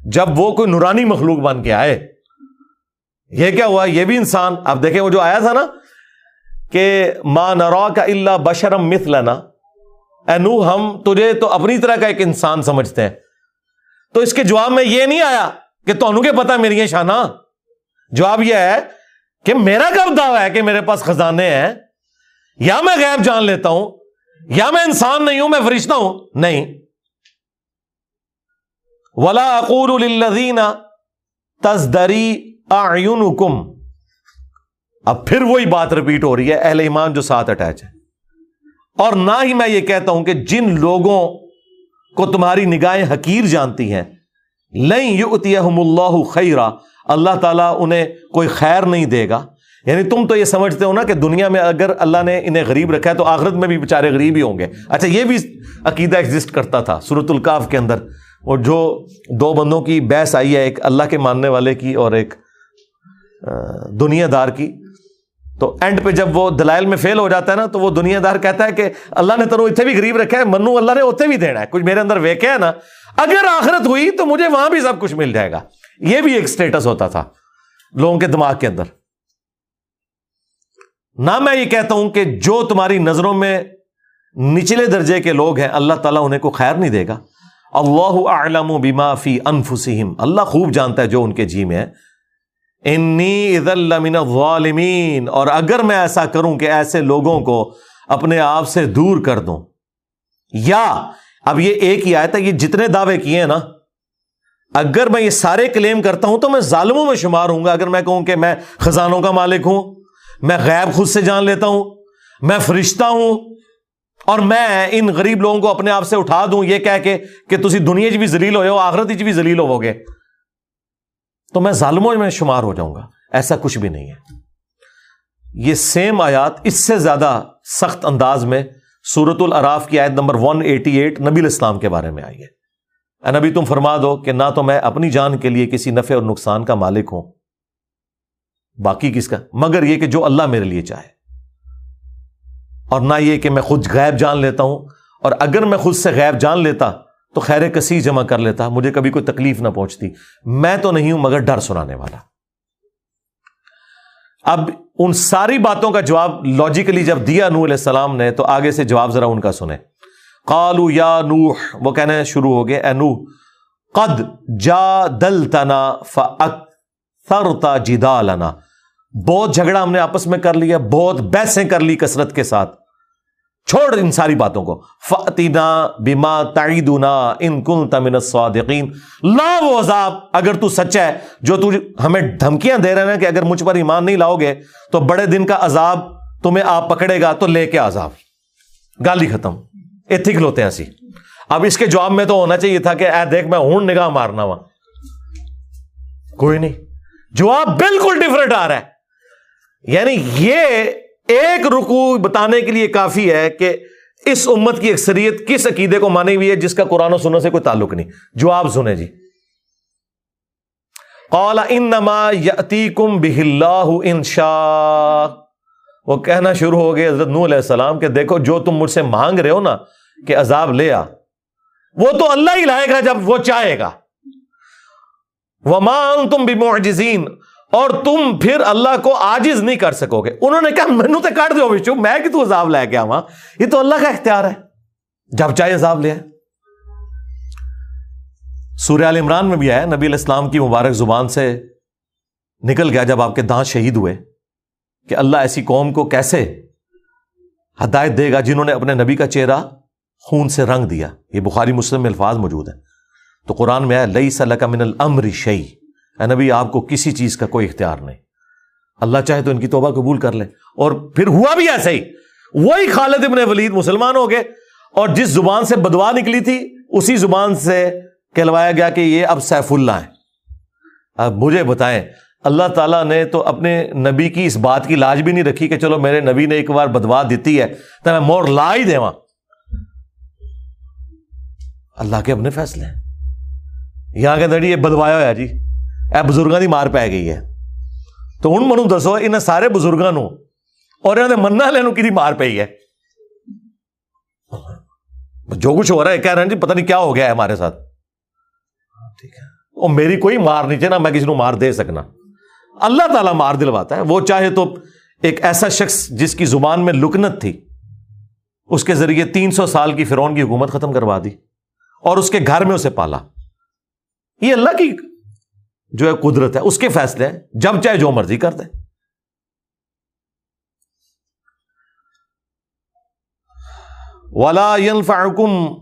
جب وہ کوئی نورانی مخلوق بن کے آئے۔ یہ کیا ہوا؟ یہ بھی انسان۔ اب دیکھیں وہ جو آیا تھا نا کہ ماں نرا کا اللہ بشرم مت لینا اینو ہم تجھے تو اپنی طرح کا ایک انسان سمجھتے ہیں۔ تو اس کے جواب میں یہ نہیں آیا کہ تو کے پتا میری شانہ جواب یہ ہے کہ میرا کب دعویٰ ہے کہ میرے پاس خزانے ہیں؟ یا میں غیب جان لیتا ہوں، یا میں انسان نہیں ہوں، میں فرشتہ ہوں۔ نہیں۔ ولا اقور الدین تصدری آئین اب پھر وہی بات رپیٹ ہو رہی ہے، اہل ایمان جو ساتھ اٹیچ ہے اور نہ ہی میں یہ کہتا ہوں کہ جن لوگوں کو تمہاری نگاہیں حقیر جانتی ہیں لئی یو اللہ خیرا، اللہ تعالیٰ انہیں کوئی خیر نہیں دے گا۔ یعنی تم تو یہ سمجھتے ہو نا کہ دنیا میں اگر اللہ نے انہیں غریب رکھا ہے تو آخرت میں بھی بےچارے غریب ہی ہوں گے۔ اچھا یہ بھی عقیدہ ایگزسٹ کرتا تھا سورت القاف کے اندر۔ اور جو دو بندوں کی بحث آئی ہے، ایک اللہ کے ماننے والے کی اور ایک دنیا دار کی۔ تو اینڈ پہ جب وہ دلائل میں فیل ہو جاتا ہے نا، تو وہ دنیا دار کہتا ہے کہ اللہ نے تنو اتنے بھی غریب رکھا ہے منو اللہ نے اتنے بھی دینا ہے۔ کچھ میرے اندر ویکے ہے نا، اگر آخرت ہوئی تو مجھے وہاں بھی سب کچھ مل جائے گا۔ یہ بھی ایک اسٹیٹس ہوتا تھا لوگوں کے دماغ کے اندر۔ نہ میں یہ کہتا ہوں کہ جو تمہاری نظروں میں نچلے درجے کے لوگ ہیں، اللہ تعالیٰ انہیں کو خیر نہیں دے گا۔ اللہ اعلم و بیما فی انفسم اللہ خوب جانتا ہے جو ان کے جی میں ہے۔ انی من الظالمین اور اگر میں ایسا کروں کہ ایسے لوگوں کو اپنے آپ سے دور کر دوں۔ یا اب یہ ایک ہی آیا تھا یہ جتنے دعوے کیے ہیں نا، اگر میں یہ سارے کلیم کرتا ہوں تو میں ظالموں میں شمار ہوں گا۔ اگر میں کہوں کہ میں خزانوں کا مالک ہوں، میں غیب خود سے جان لیتا ہوں، میں فرشتہ ہوں، اور میں ان غریب لوگوں کو اپنے آپ سے اٹھا دوں، یہ کہہ کے کہ تھی دنیا چ بھی زلیل ہو، آخرت چ بھی زلیل ہو گے تو میں ظالموں میں شمار ہو جاؤں گا۔ ایسا کچھ بھی نہیں ہے۔ یہ سیم آیات اس سے زیادہ سخت انداز میں سورت العراف کی آیت نمبر 188 نبی الاسلام کے بارے میں آئی ہے۔ اے نبی، تم فرما دو کہ نہ تو میں اپنی جان کے لیے کسی نفع اور نقصان کا مالک ہوں۔ باقی کس کا؟ مگر یہ کہ جو اللہ میرے لیے چاہے۔ اور نہ یہ کہ میں خود غیب جان لیتا ہوں۔ اور اگر میں خود سے غیب جان لیتا تو خیر کسی جمع کر لیتا، مجھے کبھی کوئی تکلیف نہ پہنچتی۔ میں تو نہیں ہوں مگر ڈر سنانے والا۔ اب ان ساری باتوں کا جواب لاجیکلی جب دیا نور علیہ السلام نے، تو آگے سے جواب ذرا ان کا سنیں۔ کالو یا نوح، وہ کہنے شروع ہو گئے، اے نوح، قد جا دل تنا فرتا جدا لنا بہت جھگڑا ہم نے آپس میں کر لیا، بہت بحثیں کر لی کثرت کے ساتھ۔ چھوڑ ان ساری باتوں کو۔ فاتینا بیما تعیدنا ان کن تمن الصادقین لا وہ عذاب اگر تو سچا ہے، جو تو ہمیں دھمکیاں دے رہے ہیں کہ اگر مجھ پر ایمان نہیں لاؤ گے، تو بڑے دن کا عذاب تمہیں آپ پکڑے گا، تو لے کے عذاب گالی ختم۔ ایتھک لوتے ہیں ایسی اب اس کے جواب میں تو ہونا چاہیے تھا کہ اے دیکھ، میں ہوں نگاہ مارنا ہوا کوئی نہیں۔ جواب بالکل ڈفرنٹ آ رہا ہے۔ یعنی یہ ایک رکو بتانے کے لیے کافی ہے کہ اس امت کی اکثریت کس عقیدے کو مانی ہوئی ہے جس کا قرآن و سننے سے کوئی تعلق نہیں؟ جو آپ سنیں جی۔ قال انما یاتیکم بہ اللہ ان شاء۔ وہ کہنا شروع ہو گئے حضرت نوح علیہ السلام کہ دیکھو جو تم مجھ سے مانگ رہے ہو نا کہ عذاب لے آ، وہ تو اللہ ہی لائے گا جب وہ چاہے گا۔ وہ مان تم بھی اور تم پھر اللہ کو آجز نہیں کر سکو گے۔ انہوں نے کہا مینو تو کٹ دو بچوں، میں کہ تو عذاب لے کے آواں؟ یہ تو اللہ کا اختیار ہے۔ جب چاہے عذاب لے سوریہ عال عمران میں بھی آیا نبی علیہ السلام کی مبارک زبان سے نکل گیا جب آپ کے دانت شہید ہوئے کہ اللہ ایسی قوم کو کیسے ہدایت دے گا جنہوں نے اپنے نبی کا چہرہ خون سے رنگ دیا۔ یہ بخاری مسلم میں الفاظ موجود ہیں۔ تو قرآن میں آیا لئی صلی کا من الامر شعی اے نبی، آپ کو کسی چیز کا کوئی اختیار نہیں۔ اللہ چاہے تو ان کی توبہ قبول کر لے۔ اور پھر ہوا بھی ایسا ہی۔ وہی خالد ابن ولید مسلمان ہو گئے۔ اور جس زبان سے بدوا نکلی تھی، اسی زبان سے کہلوایا گیا کہ یہ اب سیف اللہ ہے اب مجھے بتائیں، اللہ تعالیٰ نے تو اپنے نبی کی اس بات کی لاج بھی نہیں رکھی کہ چلو میرے نبی نے ایک بار بدوا دیتی ہے، تو میں مور لا ہی دے اللہ کے اپنے فیصلے ہیں۔ یہاں کے دڑی یہ بدوایا ہوا جی۔ اے بزرگوں کی مار پی گئی ہے تو ہوں منو دسو ان سارے بزرگوں اور نے مننا والے کی مار پی ہے جو کچھ ہو رہا ہے کہہ رہے ہیں جی پتہ نہیں کیا ہو گیا ہے ہمارے ساتھ ٹھیک ہے اور میری کوئی مار نہیں چاہیے نہ میں کسی کو مار دے سکنا اللہ تعالیٰ مار دلواتا ہے وہ چاہے تو ایک ایسا شخص جس کی زبان میں لکنت تھی اس کے ذریعے تین سو سال کی فرون کی حکومت ختم کروا دی اور اس کے گھر میں اسے پالا یہ اللہ کی جو ہے قدرت ہے، اس کے فیصلے ہیں۔ جب چاہے جو مرضی کر دے۔ ولا ينفعكم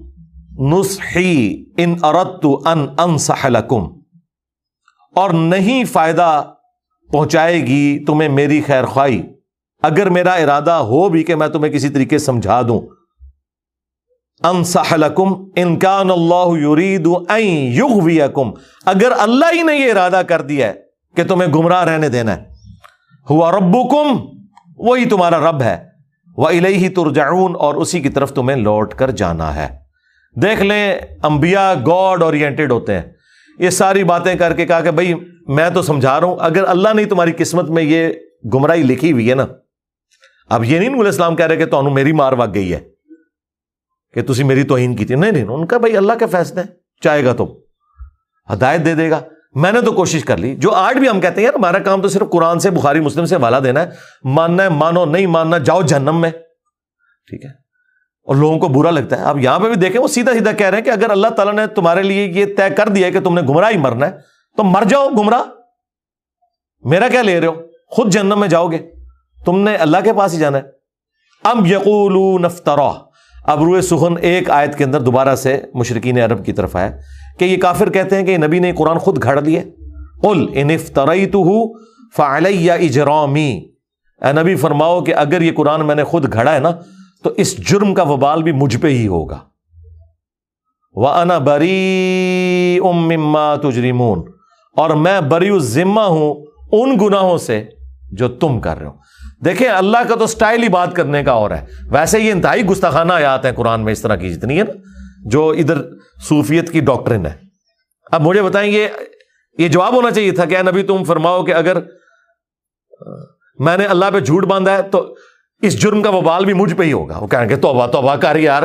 نصحی ان اردت ان انصح لکم اور نہیں فائدہ پہنچائے گی تمہیں میری خیر خواہی۔ اگر میرا ارادہ ہو بھی کہ میں تمہیں کسی طریقے سمجھا دوں انصح لکم ان کان اللہ یرید ان یغویکم۔ اگر اللہ ہی نے یہ ارادہ کر دیا ہے کہ تمہیں گمراہ رہنے دینا ہے، ہوا ربکم، وہی تمہارا رب ہے۔ وہ الہی ترجعون، اور اسی کی طرف تمہیں لوٹ کر جانا ہے۔ دیکھ لیں، انبیاء گاڈ اورینٹیڈ ہوتے ہیں۔ یہ ساری باتیں کر کے کہا کہ بھائی، میں تو سمجھا رہا ہوں، اگر اللہ نے تمہاری قسمت میں یہ گمراہی لکھی ہوئی ہے نا۔ اب یہ نہیں اسلام کہہ رہے کہ تو میری مار وگ گئی ہے۔ کہ تھی میری توہین کی تھی۔ نہیں نہیں، ان کا بھائی اللہ کے فیصلے چاہے گا تو ہدایت دے دے گا۔ میں نے تو کوشش کر لی۔ جو آج بھی ہم کہتے ہیں، یار، ہمارا کام تو صرف قرآن سے، بخاری مسلم سے والا دینا ہے۔ ماننا ہے، مانو، نہیں ماننا، جاؤ جہنم میں۔ ٹھیک ہے؟ اور لوگوں کو برا لگتا ہے۔ اب یہاں پہ بھی دیکھیں، وہ سیدھا سیدھا کہہ رہے ہیں کہ اگر اللہ تعالیٰ نے تمہارے لیے یہ طے کر دیا کہ تم نے گمراہ ہی مرنا ہے، تو مر جاؤ، گمراہ۔ میرا کیا لے رہے ہو؟ خود جنم میں جاؤ گے۔ تم نے اللہ کے پاس ہی جانا ہے۔ اب یقول نفترا اب روئے سخن ایک آیت کے اندر دوبارہ سے مشرقین عرب کی طرف آیا کہ یہ کافر کہتے ہیں کہ نبی نے قرآن خود گھڑ لیے قل ان تو فعلیہ اجرامی۔ اے نبی فرماؤ کہ اگر یہ قرآن میں نے خود گھڑا ہے نا تو اس جرم کا وبال بھی مجھ پہ ہی ہوگا۔ وہ انا بری اما تجریمون اور میں بری ذمہ ہوں ان گناہوں سے جو تم کر رہے ہو۔ دیکھیں، اللہ کا تو سٹائل ہی بات کرنے کا اور ہے۔ ویسے یہ انتہائی گستاخانہ آیات ہیں قرآن میں اس طرح کی، جتنی ہے نا، جو ادھر صوفیت کی ڈاکٹرن ہے۔ اب مجھے بتائیں، یہ یہ جواب ہونا چاہیے تھا کہ نبی تم فرماؤ کہ اگر میں نے اللہ پہ جھوٹ باندھا ہے تو اس جرم کا وبال بھی مجھ پہ ہی ہوگا۔ وہ کہیں گے توبہ توبہ کر یار۔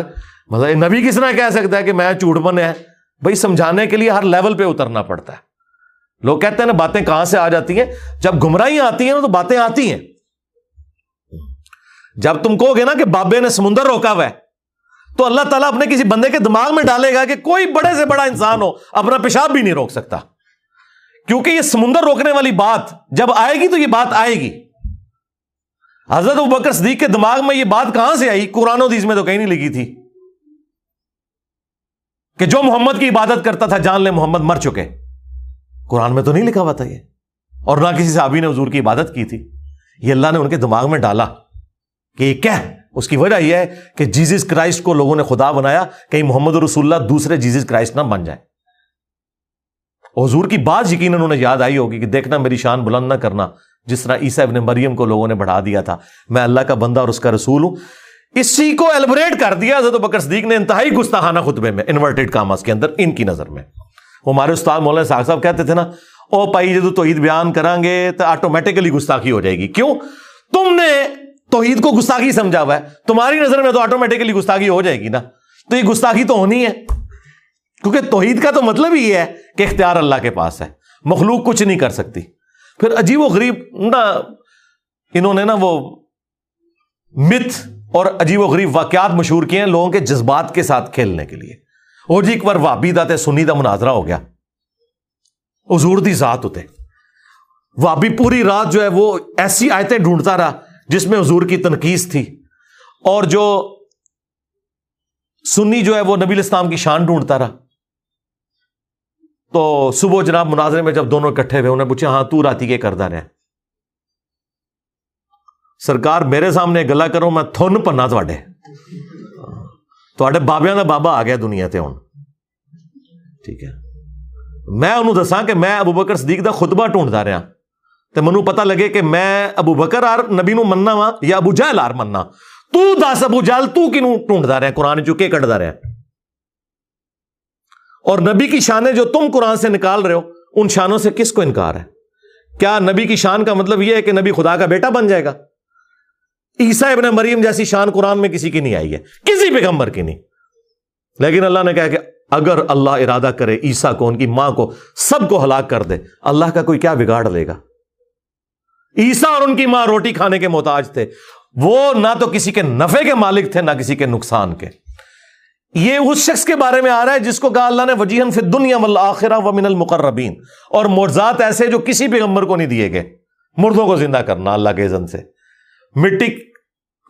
مطلب نبی کس طرح کہہ سکتا ہے کہ میں چوٹ بنے ہیں؟ بھائی سمجھانے کے لیے ہر لیول پہ اترنا پڑتا ہے۔ لوگ کہتے ہیں نا، باتیں کہاں سے آ جاتی ہیں؟ جب گمراہیاں آتی ہیں نا تو باتیں آتی ہیں۔ جب تم کہو گے نا کہ بابے نے سمندر روکا ہوا ہے، تو اللہ تعالیٰ اپنے کسی بندے کے دماغ میں ڈالے گا کہ کوئی بڑے سے بڑا انسان ہو، اپنا پیشاب بھی نہیں روک سکتا۔ کیونکہ یہ سمندر روکنے والی بات جب آئے گی تو یہ بات آئے گی۔ حضرت بکر صدیق کے دماغ میں یہ بات کہاں سے آئی؟ قرآن و میں تو کہیں نہیں لگی تھی کہ جو محمد کی عبادت کرتا تھا، جان لے محمد مر چکے۔ قرآن میں تو نہیں لکھا ہوا تھا یہ۔ اور نہ کسی صحابی نے حضور کی عبادت کی تھی۔ یہ اللہ نے ان کے دماغ میں ڈالا۔ کہ یہ کیا اس کی وجہ یہ ہے کہ جیزس کرائسٹ کو لوگوں نے خدا بنایا کہیں محمد رسول اللہ دوسرے جیزس کرائسٹ نہ بن جائے حضور کی بات یقین انہوں نے یاد آئی ہوگی کہ دیکھنا میری شان بلند نہ کرنا، جس طرح عیسیٰ ابن مریم کو لوگوں نے بڑھا دیا تھا۔ میں اللہ کا بندہ اور اس کا رسول ہوں۔ اسی کو ایلبریٹ کر دیا حضرت بکر صدیق نے انتہائی گستاخانہ خطبے میں، انورٹیڈ کامس کے اندر، ان کی نظر میں۔ وہ ہمارے استاد مولانا ساگ صاحب کہتے تھے نا، او پائی، جدو توحید بیان کریں گے تو آٹومیٹکلی گستاخی ہو جائے گی۔ کیوں؟ تم نے توحید کو گستاخی سمجھا ہوا ہے۔ تمہاری نظر میں تو آٹومیٹکلی گستاخی ہو جائے گی نا۔ تو یہ گستاخی تو ہونی ہے۔ کیونکہ توحید کا تو مطلب ہی ہے کہ اختیار اللہ کے پاس ہے۔ مخلوق کچھ نہیں کر سکتی۔ پھر عجیب و غریب نا، انہوں نے نا وہ مت اور عجیب و غریب واقعات مشہور کیے ہیں لوگوں کے جذبات کے ساتھ کھیلنے کے لیے۔ اور جی ایک بار وابی داتے سنی دا مناظرہ ہو گیا۔ حضور دی ذات ہوتے وابی پوری رات جو ہے وہ ایسی آیتیں ڈھونڈتا رہا۔ جس میں حضور کی تنقید تھی اور جو سنی جو ہے وہ نبی اسلام کی شان ڈھونڈتا رہا۔ تو صبح جناب مناظرے میں جب دونوں اکٹھے ہوئے، انہیں پوچھا ہاں تو راتی کے کردہ رہے سرکار، میرے سامنے گلا کرو، میں تھن پنا تے بابیا کا بابا آ گیا دنیا تے ہوں ٹھیک ہے۔ میں انہوں دسا کہ میں ابو بکر صدیق دا خطبہ ڈھونڈتا رہا تو منو پتا لگے کہ میں ابو بکر آر نبی نو مننا وا یا ابو جہل آر مننا۔ تو دس ابو جہل تو کنو ڈھونڈتا رہا قرآن چکے کٹتا رہا اور نبی کی شانیں جو تم قرآن سے نکال رہے ہو، ان شانوں سے کس کو انکار ہے؟ کیا نبی کی شان کا مطلب یہ ہے کہ نبی خدا کا بیٹا بن جائے گا؟ عیسا ابن مریم جیسی شان قرآن میں کسی کی نہیں آئی ہے، کسی پیغمبر کی نہیں۔ لیکن اللہ نے کہا کہ اگر اللہ ارادہ کرے عیسا کو، ان کی ماں کو، سب کو ہلاک کر دے، اللہ کا کوئی کیا بگاڑ لے گا؟ عیسا اور ان کی ماں روٹی کھانے کے محتاج تھے۔ وہ نہ تو کسی کے نفے کے مالک تھے، نہ کسی کے نقصان کے۔ یہ اس شخص کے بارے میں آ رہا ہے جس کو کہا اللہ نے وجیحن فی دنیا والآخرہ ومن المقربین اور مرزات ایسے جو کسی پیغمبر کو نہیں دیے گئے۔ مردوں کو زندہ کرنا اللہ کے اذن سے۔ مٹی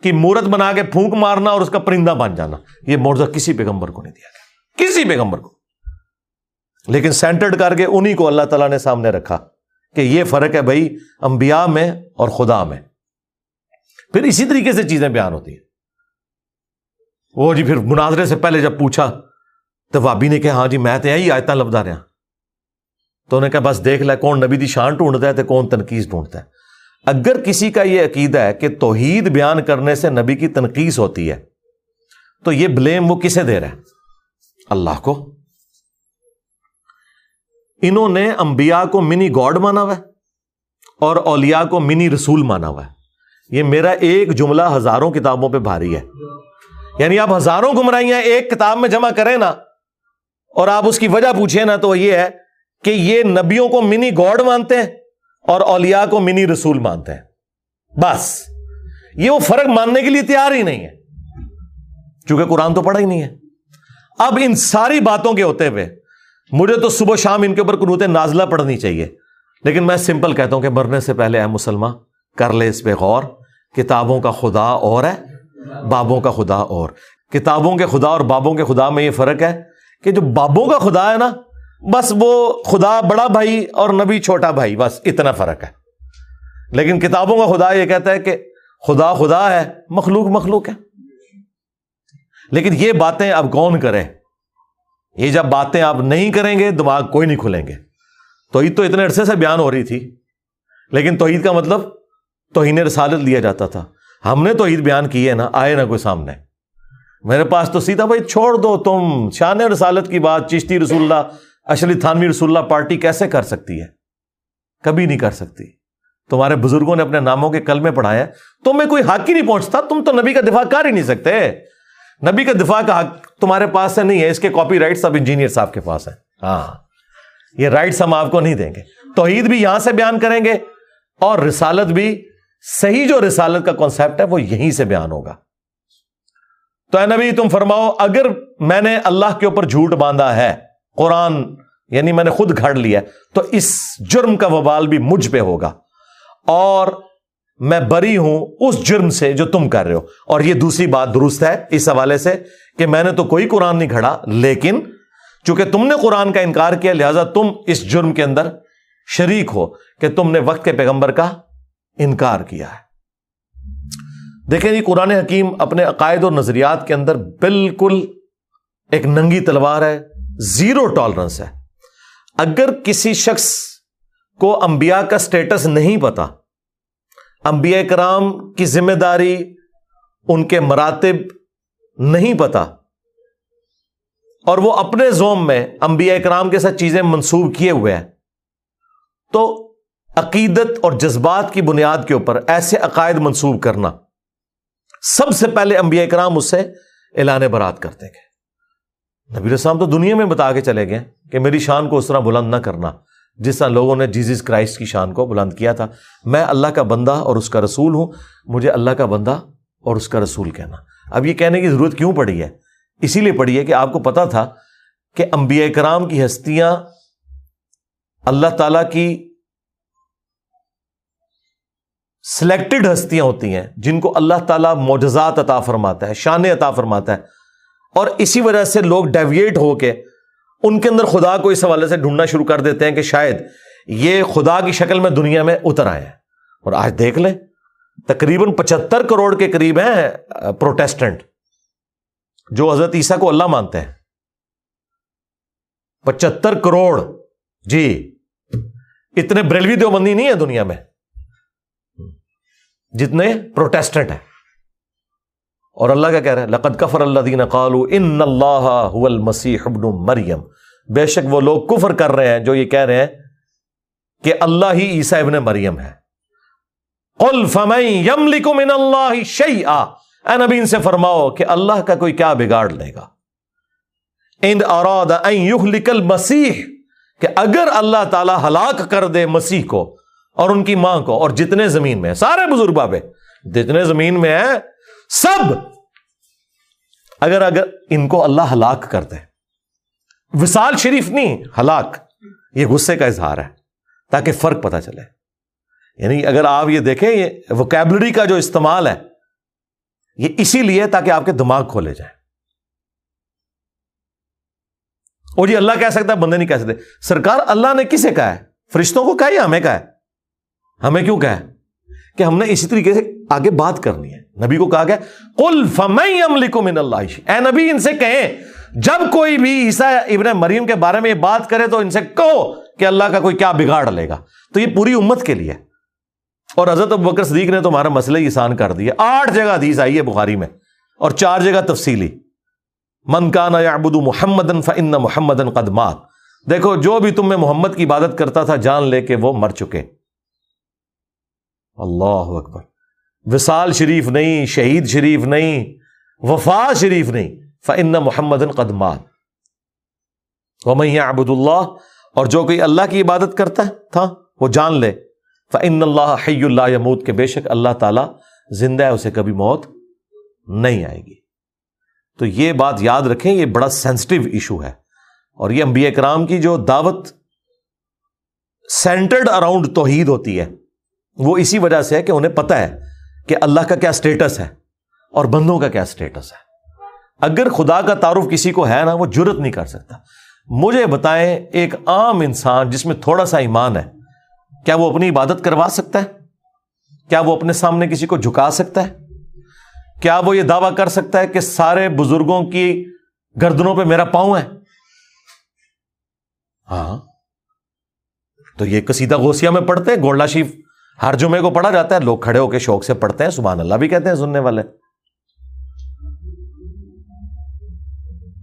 کی مورت بنا کے پھونک مارنا اور اس کا پرندہ بن جانا۔ یہ مرزا کسی پیغمبر کو نہیں دیا گیا۔ کسی پیغمبر کو۔ لیکن سینٹرڈ کر کے انہی کو اللہ تعالیٰ نے سامنے رکھا۔ کہ یہ فرق ہے بھائی انبیاء میں اور خدا میں۔ پھر اسی طریقے سے چیزیں بیان ہوتی ہیں۔ وہ جی پھر مناظرے سے پہلے جب پوچھا تو وابی نے کہا ہاں جی میں تو یہی آیتیں لفظ رہا۔ تو انہیں کہا، بس دیکھ لے کون نبی دی شان ڈھونڈتا ہے تو کون تنقید ڈھونڈتا ہے۔ اگر کسی کا یہ عقیدہ ہے کہ توحید بیان کرنے سے نبی کی تنقید ہوتی ہے، تو یہ بلیم وہ کسے دے رہا ہے؟ اللہ کو۔ انہوں نے انبیاء کو منی گاڈ مانا ہوا ہے اور اولیاء کو منی رسول مانا ہوا ہے۔ یہ میرا ایک جملہ ہزاروں کتابوں پہ بھاری ہے۔ یعنی آپ ہزاروں گمراہیاں ایک کتاب میں جمع کریں نا اور آپ اس کی وجہ پوچھیں نا تو یہ ہے کہ یہ نبیوں کو منی گاڈ مانتے ہیں اور اولیاء کو منی رسول مانتے ہیں۔ بس، یہ وہ فرق ماننے کے لیے تیار ہی نہیں ہے۔ چونکہ قرآن تو پڑھا ہی نہیں ہے۔ اب ان ساری باتوں کے ہوتے ہوئے مجھے تو صبح شام ان کے اوپر قنوت نازلہ پڑھنی چاہیے۔ لیکن میں سمپل کہتا ہوں کہ مرنے سے پہلے اے مسلمان کر لے اس پہ غور، کتابوں کا خدا اور ہے، بابوں کا خدا اور۔ کتابوں کے خدا اور بابوں کے خدا میں یہ فرق ہے کہ جو بابوں کا خدا ہے نا، بس وہ خدا بڑا بھائی اور نبی چھوٹا بھائی، بس اتنا فرق ہے۔ لیکن کتابوں کا خدا یہ کہتا ہے کہ خدا خدا ہے، مخلوق مخلوق ہے۔ لیکن یہ باتیں اب کون کرے یہ جب باتیں آپ نہیں کریں گے، دماغ کوئی نہیں کھلیں گے۔ توحید تو اتنے عرصے سے بیان ہو رہی تھی، لیکن توحید کا مطلب توہین رسالت لیا جاتا تھا۔ ہم نے تو عید بیان کی ہے نا، آئے نہ کوئی سامنے۔ میرے پاس تو سیدھا بھائی، چھوڑ دو تم۔ شان رسالت کی بات، چشتی رسول اللہ، اشلی تھانوی رسول اللہ پارٹی کیسے کر سکتی ہے؟ کبھی نہیں کر سکتی۔ تمہارے بزرگوں نے اپنے ناموں کے کل میں پڑھایا تمہیں کوئی حق ہی نہیں پہنچتا، تم تو نبی کا دفاع کر ہی نہیں سکتے۔ نبی کا دفاع کا حق تمہارے پاس سے نہیں ہے، اس کے کاپی رائٹ سب انجینئر صاحب کے پاس ہے ہاں۔ یہ رائٹس ہم آپ کو نہیں دیں گے۔ توحید بھی یہاں سے بیان کریں گے اور رسالت بھی صحیح جو رسالت کا کانسیپٹ ہے، وہ یہیں سے بیان ہوگا۔ تو اے نبی، تم فرماؤ، اگر میں نے اللہ کے اوپر جھوٹ باندھا ہے، قرآن یعنی میں نے خود گھڑ لیا تو اس جرم کا وبال بھی مجھ پہ ہوگا۔ اور میں بری ہوں اس جرم سے جو تم کر رہے ہو۔ اور یہ دوسری بات درست ہے اس حوالے سے کہ میں نے تو کوئی قرآن نہیں کھڑا، لیکن چونکہ تم نے قرآن کا انکار کیا، لہذا تم اس جرم کے اندر شریک ہو کہ تم نے وقت کے پیغمبر کا انکار کیا ہے۔ دیکھیں جی قرآن حکیم اپنے عقائد اور نظریات کے اندر بالکل ایک ننگی تلوار ہے، زیرو ٹالرنس ہے۔ اگر کسی شخص کو انبیاء کا سٹیٹس نہیں پتا انبیاء کرام کی ذمہ داری ان کے مراتب نہیں پتا۔ اور وہ اپنے زوم میں انبیاء کرام کے ساتھ چیزیں منسوب کیے ہوئے ہیں۔ تو عقیدت اور جذبات کی بنیاد کے اوپر ایسے عقائد منسوب کرنا۔ سب سے پہلے انبیاء کرام اس سے اعلان برات کرتے گئے نبی السلام تو دنیا میں بتا کے چلے گئے کہ میری شان کو اس طرح بلند نہ کرنا۔ جس طرح لوگوں نے جیزس کرائسٹ کی شان کو بلند کیا تھا۔ میں اللہ کا بندہ اور اس کا رسول ہوں۔ مجھے اللہ کا بندہ اور اس کا رسول کہنا۔ اب یہ کہنے کی ضرورت کیوں پڑی ہے؟ اسی لیے پڑی ہے کہ آپ کو پتا تھا کہ انبیاء کرام کی ہستیاں اللہ تعالی کی سلیکٹڈ ہستیاں ہوتی ہیں، جن کو اللہ تعالیٰ معجزات عطا فرماتا ہے، شان عطا فرماتا ہے۔ اور اسی وجہ سے لوگ ڈیویٹ ہو کے ان کے اندر خدا کو اس حوالے سے ڈھونڈنا شروع کر دیتے ہیں کہ شاید یہ خدا کی شکل میں دنیا میں اتر آئے ہیں۔ اور آج دیکھ لیں، تقریباً پچہتر کروڑ کے قریب ہیں پروٹیسٹنٹ۔ جو حضرت عیسیٰ کو اللہ مانتے ہیں۔ پچہتر کروڑ۔ جی۔ اتنے بریلوی دیوبندی نہیں ہے دنیا میں۔ جتنے پروٹیسٹنٹ ہیں۔ اور اللہ کا کہہ رہے ہیں لقد کفر اللہ دین قالو ان اللہ المسیح ابن مریم۔ بے شک وہ لوگ کفر کر رہے ہیں جو یہ کہہ رہے ہیں کہ اللہ ہی عیسیٰ ابن مریم ہے۔ قل فمن یملک من اللہ شیئا۔ اے نبی، ان سے فرماؤ کہ اللہ کا کوئی کیا بگاڑ لے گا۔ ان اراد ان مسیح کہ اگر اللہ تعالی ہلاک کر دے مسیح کو اور ان کی ماں کو اور جتنے زمین میں سارے بزرگ بابے، جتنے زمین میں ہیں سب اگر اگر ان کو اللہ ہلاک کر دے۔ وسال شریف نہیں، ہلاک۔ یہ غصے کا اظہار ہے تاکہ فرق پتہ چلے۔ یعنی اگر آپ یہ دیکھیں، یہ وکیبلری کا جو استعمال ہے، یہ اسی لیے تاکہ آپ کے دماغ کھولے جائیں۔ اور یہ اللہ کہہ سکتا ہے، بندے نہیں کہہ سکتے۔ سرکار اللہ نے کسے کہا ہے؟ فرشتوں کو کہا یا ہمیں کہا ہے؟ ہمیں کیوں کہا ہے؟ کہ ہم نے اسی طریقے سے آگے بات کرنی ہے۔ نبی کو کہا گیا کل فمئی من اللہ اے نبی، ان سے کہیں، جب کوئی بھی عیسا ابن مریم کے بارے میں یہ بات کرے تو ان سے کہو کہ اللہ کا کوئی کیا بگاڑ لے گا۔ تو یہ پوری امت کے لیے۔ اور حضرت بکر صدیق نے تمہارا مسئلہ آسان کر دیا۔ آٹھ جگہ حدیث آئی ہے بخاری میں، اور چار جگہ تفصیلی۔ من کانا یعبد محمد فن محمد قدمات دیکھو، جو بھی تم میں محمد کی عبادت کرتا تھا، جان لے کے وہ مر چکے۔ اللہ اکبر۔ وصال شریف نہیں، شہید شریف نہیں، وفا شریف نہیں فن محمد قدمات ابود اللہ اور جو کوئی اللہ کی عبادت کرتا ہے، تھا، وہ جان لے۔ فن اللہ حی اللہ یمود کے بے شک اللہ تعالیٰ زندہ ہے، اسے کبھی موت نہیں آئے گی۔ تو یہ بات یاد رکھیں، یہ بڑا سینسٹو ایشو ہے۔ اور یہ انبیاء کرام کی جو دعوت سینٹرڈ اراؤنڈ توحید ہوتی ہے، وہ اسی وجہ سے ہے کہ انہیں پتہ ہے۔ کہ اللہ کا کیا اسٹیٹس ہے اور بندوں کا کیا اسٹیٹس ہے۔ اگر خدا کا تعارف کسی کو ہے نا، وہ جرت نہیں کر سکتا۔ مجھے بتائیں، ایک عام انسان جس میں تھوڑا سا ایمان ہے، کیا وہ اپنی عبادت کروا سکتا ہے؟ کیا وہ اپنے سامنے کسی کو جھکا سکتا ہے؟ کیا وہ یہ دعویٰ کر سکتا ہے کہ سارے بزرگوں کی گردنوں پہ میرا پاؤں ہے؟ ہاں۔ تو یہ کسیدہ غوثیہ میں پڑھتے گولڈا شیف ہر جمعے کو پڑھا جاتا ہے، لوگ کھڑے ہو کے شوق سے پڑھتے ہیں، سبحان اللہ بھی کہتے ہیں سننے والے۔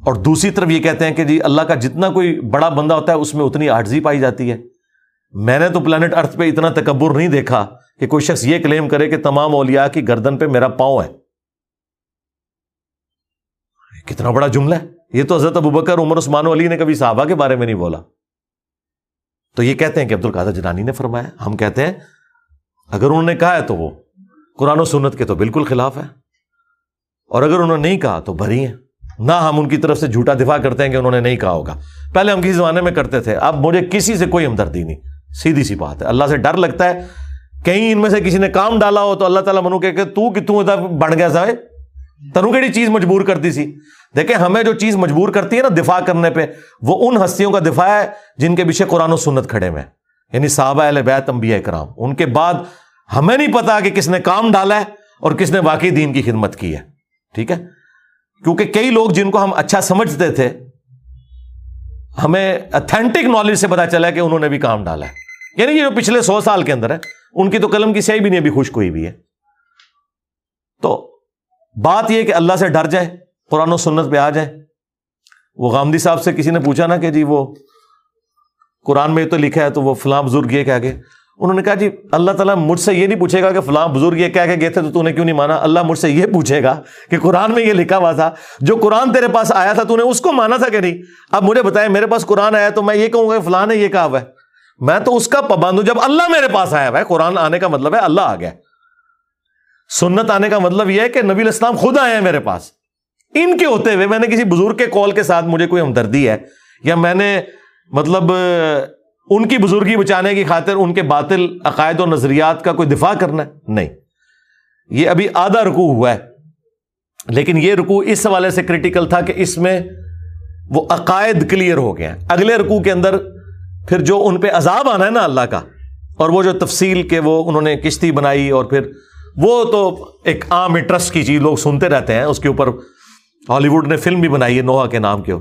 اور دوسری طرف یہ کہتے ہیں کہ جی اللہ کا جتنا کوئی بڑا بندہ ہوتا ہے، اس میں اتنی آرزی پائی جاتی ہے۔ میں نے تو پلانٹ ارتھ پہ اتنا تکبر نہیں دیکھا کہ کوئی شخص یہ کلیم کرے کہ تمام اولیاء کی گردن پہ میرا پاؤں ہے۔ کتنا بڑا جملہ ہے۔ یہ تو حضرت ابوبکر، عمر، عثمان، علی نے کبھی صحابہ کے بارے میں نہیں بولا۔ تو یہ کہتے ہیں کہ عبد القادر جنانی نے فرمایا، ہم کہتے ہیں اگر انہوں نے کہا ہے تو وہ قرآن و سنت کے تو بالکل خلاف ہے اور اگر انہوں نے نہیں کہا تو بھری ہیں۔ نہ ہم ان کی طرف سے جھوٹا دفاع کرتے ہیں کہ انہوں نے نہیں کہا ہوگا۔ پہلے ہم کسی زمانے میں کرتے تھے، اب مجھے کسی سے کوئی ہمدردی نہیں۔ سیدھی سی بات ہے۔ اللہ سے ڈر لگتا ہے۔ کہیں ان میں سے کسی نے کام ڈالا ہو تو اللہ تعالیٰ منو کہ تو کہ تو بڑھ گیا سائے تنو کیڑی چیز مجبور کرتی سی۔ دیکھیں ہمیں جو چیز مجبور کرتی ہے نا دفاع کرنے پہ، وہ ان ہستیوں کا دفاع ہے جن کے پیچھے قرآن و سنت کھڑے میں یعنی صحابہ اہل بیت، انبیاء کرام، ان کے بعد ہمیں نہیں پتا کہ کس نے کام ڈالا ہے اور کس نے واقعی دین کی خدمت کی ہے، ٹھیک ہے؟ کیونکہ کئی لوگ جن کو ہم اچھا سمجھتے تھے، ہمیں اتھینٹک نالج سے پتا چلا کہ انہوں نے بھی کام ڈالا ہے۔ یعنی یہ جو پچھلے سو سال کے اندر ہے، ان کی تو قلم کی سیائی بھی نہیں، ابھی خوش کوئی بھی ہے۔ تو بات یہ کہ اللہ سے ڈر جائے، قرآن و سنت پہ آ جائے۔ وہ غامدی صاحب سے کسی نے پوچھا نا کہ جی وہ قرآن میں تو لکھا ہے تو وہ فلاں بزرگ یہ کہہ گئے انہوں نے کہا جی اللہ تعالیٰ مجھ سے یہ نہیں پوچھے گا کہ فلاں بزرگ یہ کہہ کے گئے تھے تو تو نے کیوں نہیں مانا؟ اللہ مجھ سے یہ پوچھے گا کہ قرآن میں یہ لکھا ہوا تھا، جو قرآن تیرے پاس آیا تھا تو نے اس کو مانا تھا کہ نہیں؟ اب مجھے بتائے میرے پاس قرآن آیا تو میں یہ کہوں گا کہ فلاں نے یہ کہا ہوا ہے۔ میں تو اس کا پابند ہوں، جب اللہ میرے پاس آیا ہوا ہے، قرآن آنے کا مطلب ہے اللہ آ گیا۔ سنت آنے کا مطلب یہ ہے کہ نبی الاسلام خود آئے ہیں میرے پاس۔ ان کے ہوتے ہوئے میں نے کسی بزرگ کے کال کے ساتھ مجھے کوئی ہمدردی ہے یا میں نے مطلب ان کی بزرگی بچانے کی خاطر ان کے باطل عقائد و نظریات کا کوئی دفاع کرنا ہے؟ نہیں۔ یہ ابھی آدھا رکو ہوا ہے۔ لیکن یہ رکو اس حوالے سے کریٹیکل تھا کہ اس میں وہ عقائد کلیئر ہو گئے ہیں۔ اگلے رکو کے اندر پھر جو ان پہ عذاب آنا ہے نا اللہ کا، اور وہ جو تفصیل کے وہ انہوں نے کشتی بنائی اور پھر وہ تو ایک عام انٹرسٹ کی چیز، لوگ سنتے رہتے ہیں۔ اس کے اوپر ہالی ووڈ نے فلم بھی بنائی ہے نوحا کے نام کے۔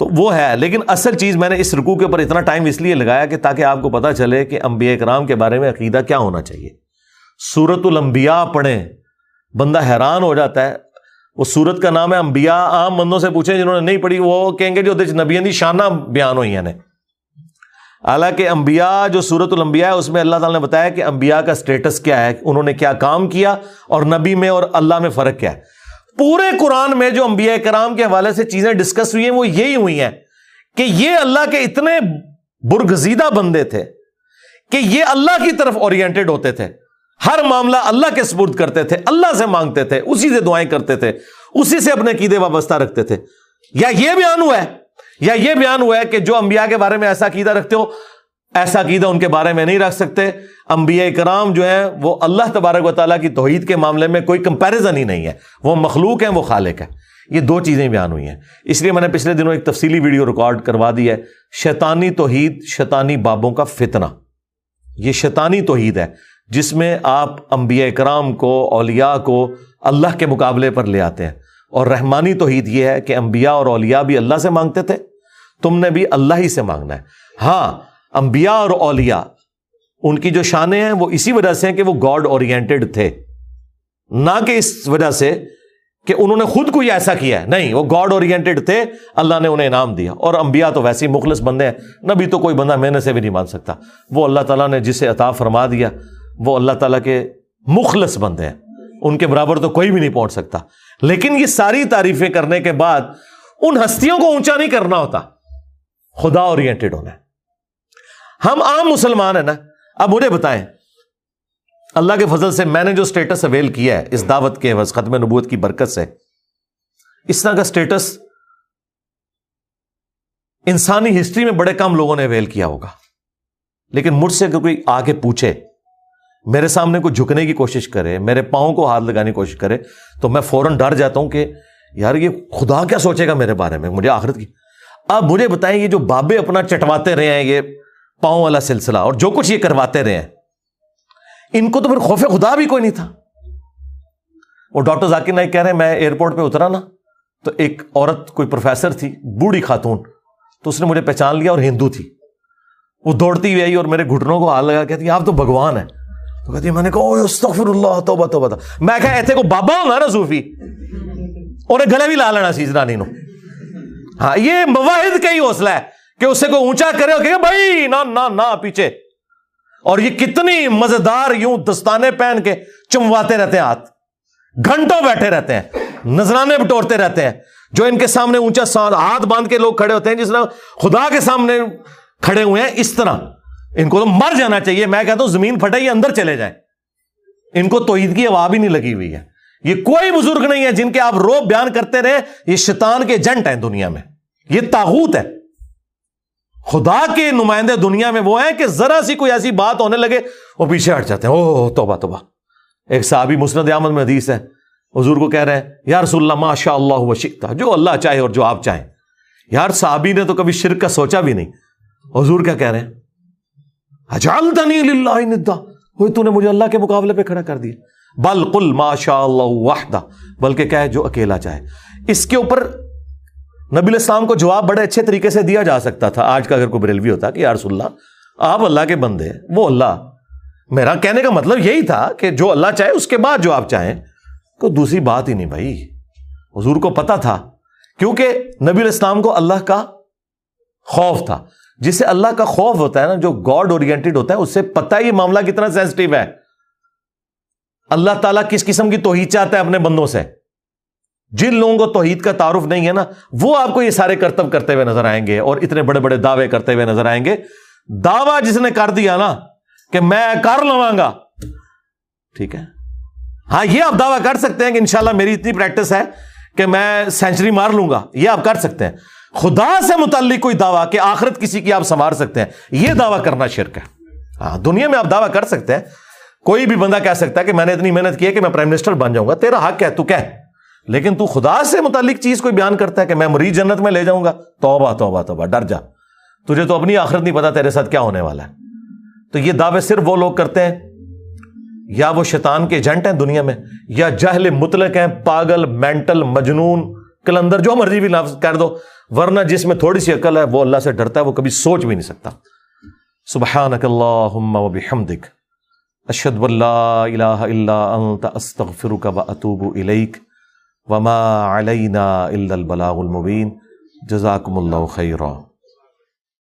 تو وہ ہے، لیکن اصل چیز میں نے اس رکو کے اوپر اتنا ٹائم اس لیے لگایا کہ تاکہ آپ کو پتا چلے کہ انبیاء کرام کے بارے میں عقیدہ کیا ہونا چاہیے۔ سورت الانبیاء پڑھیں، بندہ حیران ہو جاتا ہے۔ وہ سورت کا نام ہے انبیاء، عام بندوں سے پوچھیں جنہوں نے نہیں پڑھی، وہ کہیں گے جی جو نبی شانہ بیان ہوئی ہیں حالانکہ انبیاء جو سورت الانبیاء ہے، اس میں اللہ تعالیٰ نے بتایا کہ انبیاء کا اسٹیٹس کیا ہے، انہوں نے کیا کام کیا اور نبی میں اور اللہ میں فرق کیا ہے۔ پورے قرآن میں جو انبیاء کرام کے حوالے سے چیزیں ڈسکس ہوئی ہیں، وہ یہی ہوئی ہیں کہ یہ اللہ کے اتنے برگزیدہ بندے تھے کہ یہ اللہ کی طرف اورینٹیڈ ہوتے تھے۔ ہر معاملہ اللہ کے سپرد کرتے تھے، اللہ سے مانگتے تھے، اسی سے دعائیں کرتے تھے، اسی سے اپنے قیدے وابستہ رکھتے تھے۔ یا یہ بیان ہوا ہے، یا یہ بیان ہوا ہے کہ جو انبیاء کے بارے میں ایسا قیدہ رکھتے ہو ایسا قیدہ ان کے بارے میں نہیں رکھ سکتے۔ انبیاء کرام جو ہیں، وہ اللہ تبارک و تعالیٰ کی توحید کے معاملے میں کوئی کمپیرزن ہی نہیں ہے۔ وہ مخلوق ہیں، وہ خالق ہے یہ دو چیزیں بیان ہوئی ہیں۔ اس لیے میں نے پچھلے دنوں ایک تفصیلی ویڈیو ریکارڈ کروا دی ہے۔ شیطانی توحید، شیطانی بابوں کا فتنہ۔ یہ شیطانی توحید ہے، جس میں آپ انبیاء کرام کو، اولیاء کو اللہ کے مقابلے پر لے آتے ہیں۔ اور رحمانی توحید یہ ہے کہ انبیاء اور اولیاء بھی اللہ سے مانگتے تھے۔ تم نے بھی اللہ ہی سے مانگنا ہے۔ ہاں انبیاء اور اولیاء، ان کی جو شانیں ہیں وہ اسی وجہ سے ہیں کہ وہ گاڈ اورینٹیڈ تھے۔ نہ کہ اس وجہ سے کہ انہوں نے خود کو ایسا کیا ہے۔ نہیں، وہ گاڈ اورینٹیڈ تھے، اللہ نے انہیں انعام دیا۔ اور انبیاء تو ویسے ہی مخلص بندے ہیں۔ نبی تو کوئی بندہ محنت سے بھی نہیں مان سکتا۔ وہ اللہ تعالیٰ نے جسے عطا فرما دیا، وہ اللہ تعالیٰ کے مخلص بندے ہیں۔ ان کے برابر تو کوئی بھی نہیں پہنچ سکتا۔ لیکن یہ ساری تعریفیں کرنے کے بعد ان ہستیوں کو اونچا نہیں کرنا ہوتا۔ خدا اورینٹیڈ ہونا ہے۔ ہم عام مسلمان ہیں نا؟ اب مجھے بتائیں۔ اللہ کے فضل سے میں نے جو اسٹیٹس اویل کیا ہے اس دعوت کے ختم نبوت کی برکت سے، اس طرح کا اسٹیٹس انسانی ہسٹری میں بڑے کم لوگوں نے اویل کیا ہوگا۔ لیکن مجھ سے اگر کوئی آگے پوچھے، میرے سامنے کو جھکنے کی کوشش کرے، میرے پاؤں کو ہاتھ لگانے کی کوشش کرے، تو میں فوراً ڈر جاتا ہوں کہ یار یہ خدا کیا سوچے گا میرے بارے میں، مجھے آخرت کی۔ اب مجھے بتائیں، یہ جو بابے اپنا چٹواتے رہے ہیں، یہ پاؤں والا سلسلہ اور جو کچھ یہ کرواتے رہے ہیں۔ ان کو تو پھر خوف خدا بھی کوئی نہیں تھا۔ وہ ڈاکٹر ذاکر نائک کہہ رہے ہیں، میں ایئرپورٹ پہ اترا نا، تو ایک عورت کوئی پروفیسر تھی، بوڑھی خاتون، تو اس نے مجھے پہچان لیا اور ہندو تھی۔ وہ دوڑتی ہوئی آئی اور میرے گھٹنوں کو ہاتھ لگا کہتی، آپ تو بھگوان ہیں۔ تو کہتی، میں نے کہا استغفر اللہ توبہ توبہ میں کہا، ایتھے کو بابا ہوگا نا صوفی انہیں گلے بھی لا لینا سی رانی نو۔ ہاں یہ مواحد کا ہی حوصلہ ہے۔ کہ اسے کو اونچا کرے کہ بھائی نہ نہ نہ پیچھے۔ اور یہ کتنی مزیدار یوں دستانے پہن کے چمواتے رہتے ہیں ہاتھ۔ گھنٹوں بیٹھے رہتے ہیں، نذرانے بٹورتے رہتے ہیں۔ جو ان کے سامنے اونچا ہاتھ باندھ کے لوگ کھڑے ہوتے ہیں، جس طرح خدا کے سامنے کھڑے ہوئے ہیں، اس طرح۔ ان کو تو مر جانا چاہیے۔ میں کہتا ہوں، زمین پھٹے یہ اندر چلے جائیں۔ ان کو توحید کی ہوا بھی نہیں لگی ہوئی ہے۔ یہ کوئی بزرگ نہیں ہے جن کے آپ روب بیان کرتے رہے، یہ شیطان کے جنٹ ہیں دنیا میں۔ یہ تاغوت ہے۔ خدا کے نمائندے دنیا میں وہ ہیں کہ ذرا سی کوئی ایسی بات ہونے لگے، وہ پیچھے ہٹ جاتے ہیں۔ او توبہ توبہ۔ ایک صحابی مسند احمد میں حدیث ہے۔ حضور کو کہہ رہے ہیں، یا رسول اللہ ماشاء اللہ شکتا جو اللہ چاہے اور جو آپ چاہیں۔ یار، صحابی نے تو کبھی شرک کا سوچا بھی نہیں۔ حضور کیا کہہ رہے ہیں؟ تو نے مجھے اللہ کے مقابلے پہ کھڑا کر دیا۔ بل قل ماشاء اللہ وحدہ۔ بلکہ کیا ہے جو اکیلا چاہے۔ اس کے اوپر نبی السلام کو جواب بڑے اچھے طریقے سے دیا جا سکتا تھا۔ آج کا اگر کوئی بریلوی ہوتا کہ یارس اللہ، آپ اللہ کے بندے وہ اللہ۔ میرا کہنے کا مطلب یہی تھا کہ جو اللہ چاہے، اس کے بعد جو آپ چاہیں۔ کوئی دوسری بات ہی نہیں بھائی۔ حضور کو پتا تھا، کیونکہ نبی الاسلام کو اللہ کا خوف تھا۔ جسے اللہ کا خوف ہوتا ہے نا، جو گاڈ اورینٹیڈ ہوتا ہے، اس سے پتا یہ معاملہ کتنا سینسٹیو ہے۔ اللہ تعالیٰ کس قسم کی توحید چاہتا ہے اپنے بندوں سے؟ جن لوگوں کو توحید کا تعارف نہیں ہے نا، وہ آپ کو یہ سارے کرتب کرتے ہوئے نظر آئیں گے اور اتنے بڑے بڑے دعوے کرتے ہوئے نظر آئیں گے۔ دعوی جس نے کر دیا نا کہ میں کر لواں گا۔ ٹھیک ہے۔ ہاں یہ آپ دعویٰ کر سکتے ہیں کہ انشاءاللہ میری اتنی پریکٹس ہے کہ میں سینچری مار لوں گا۔ یہ آپ کر سکتے ہیں۔ خدا سے متعلق کوئی دعویٰ کہ آخرت کسی کی آپ سنوار سکتے ہیں۔ یہ دعویٰ کرنا شرک ہے۔ ہاں دنیا میں آپ دعویٰ کر سکتے ہیں۔ کوئی بھی بندہ کہہ سکتا ہے کہ میں نے اتنی محنت کی ہے کہ میں پرائم منسٹر بن جاؤں گا۔ تیرا حق ہے، تو کہ لیکن تو خدا سے متعلق چیز کوئی بیان کرتا ہے کہ میں مریض جنت میں لے جاؤں گا؟ توبہ توبہ توبہ، ڈر جا۔ تجھے تو اپنی آخرت نہیں پتا تیرے ساتھ کیا ہونے والا ہے۔ تو یہ دعوے صرف وہ لوگ کرتے ہیں، یا وہ شیطان کے ایجنٹ ہیں دنیا میں، یا جہل مطلق ہیں، پاگل، مینٹل، مجنون، کلندر، جو مرضی بھی لفظ کر دو۔ ورنہ جس میں تھوڑی سی عقل ہے، وہ اللہ سے ڈرتا ہے، وہ کبھی سوچ بھی نہیں سکتا۔ سبحانک اللہم و بحمدک، اشہد واللہ الہ الا انت، استغفرک و اتوب الیک۔ وما علینا الا البلاغ المبین جزاکم اللہ خیرہ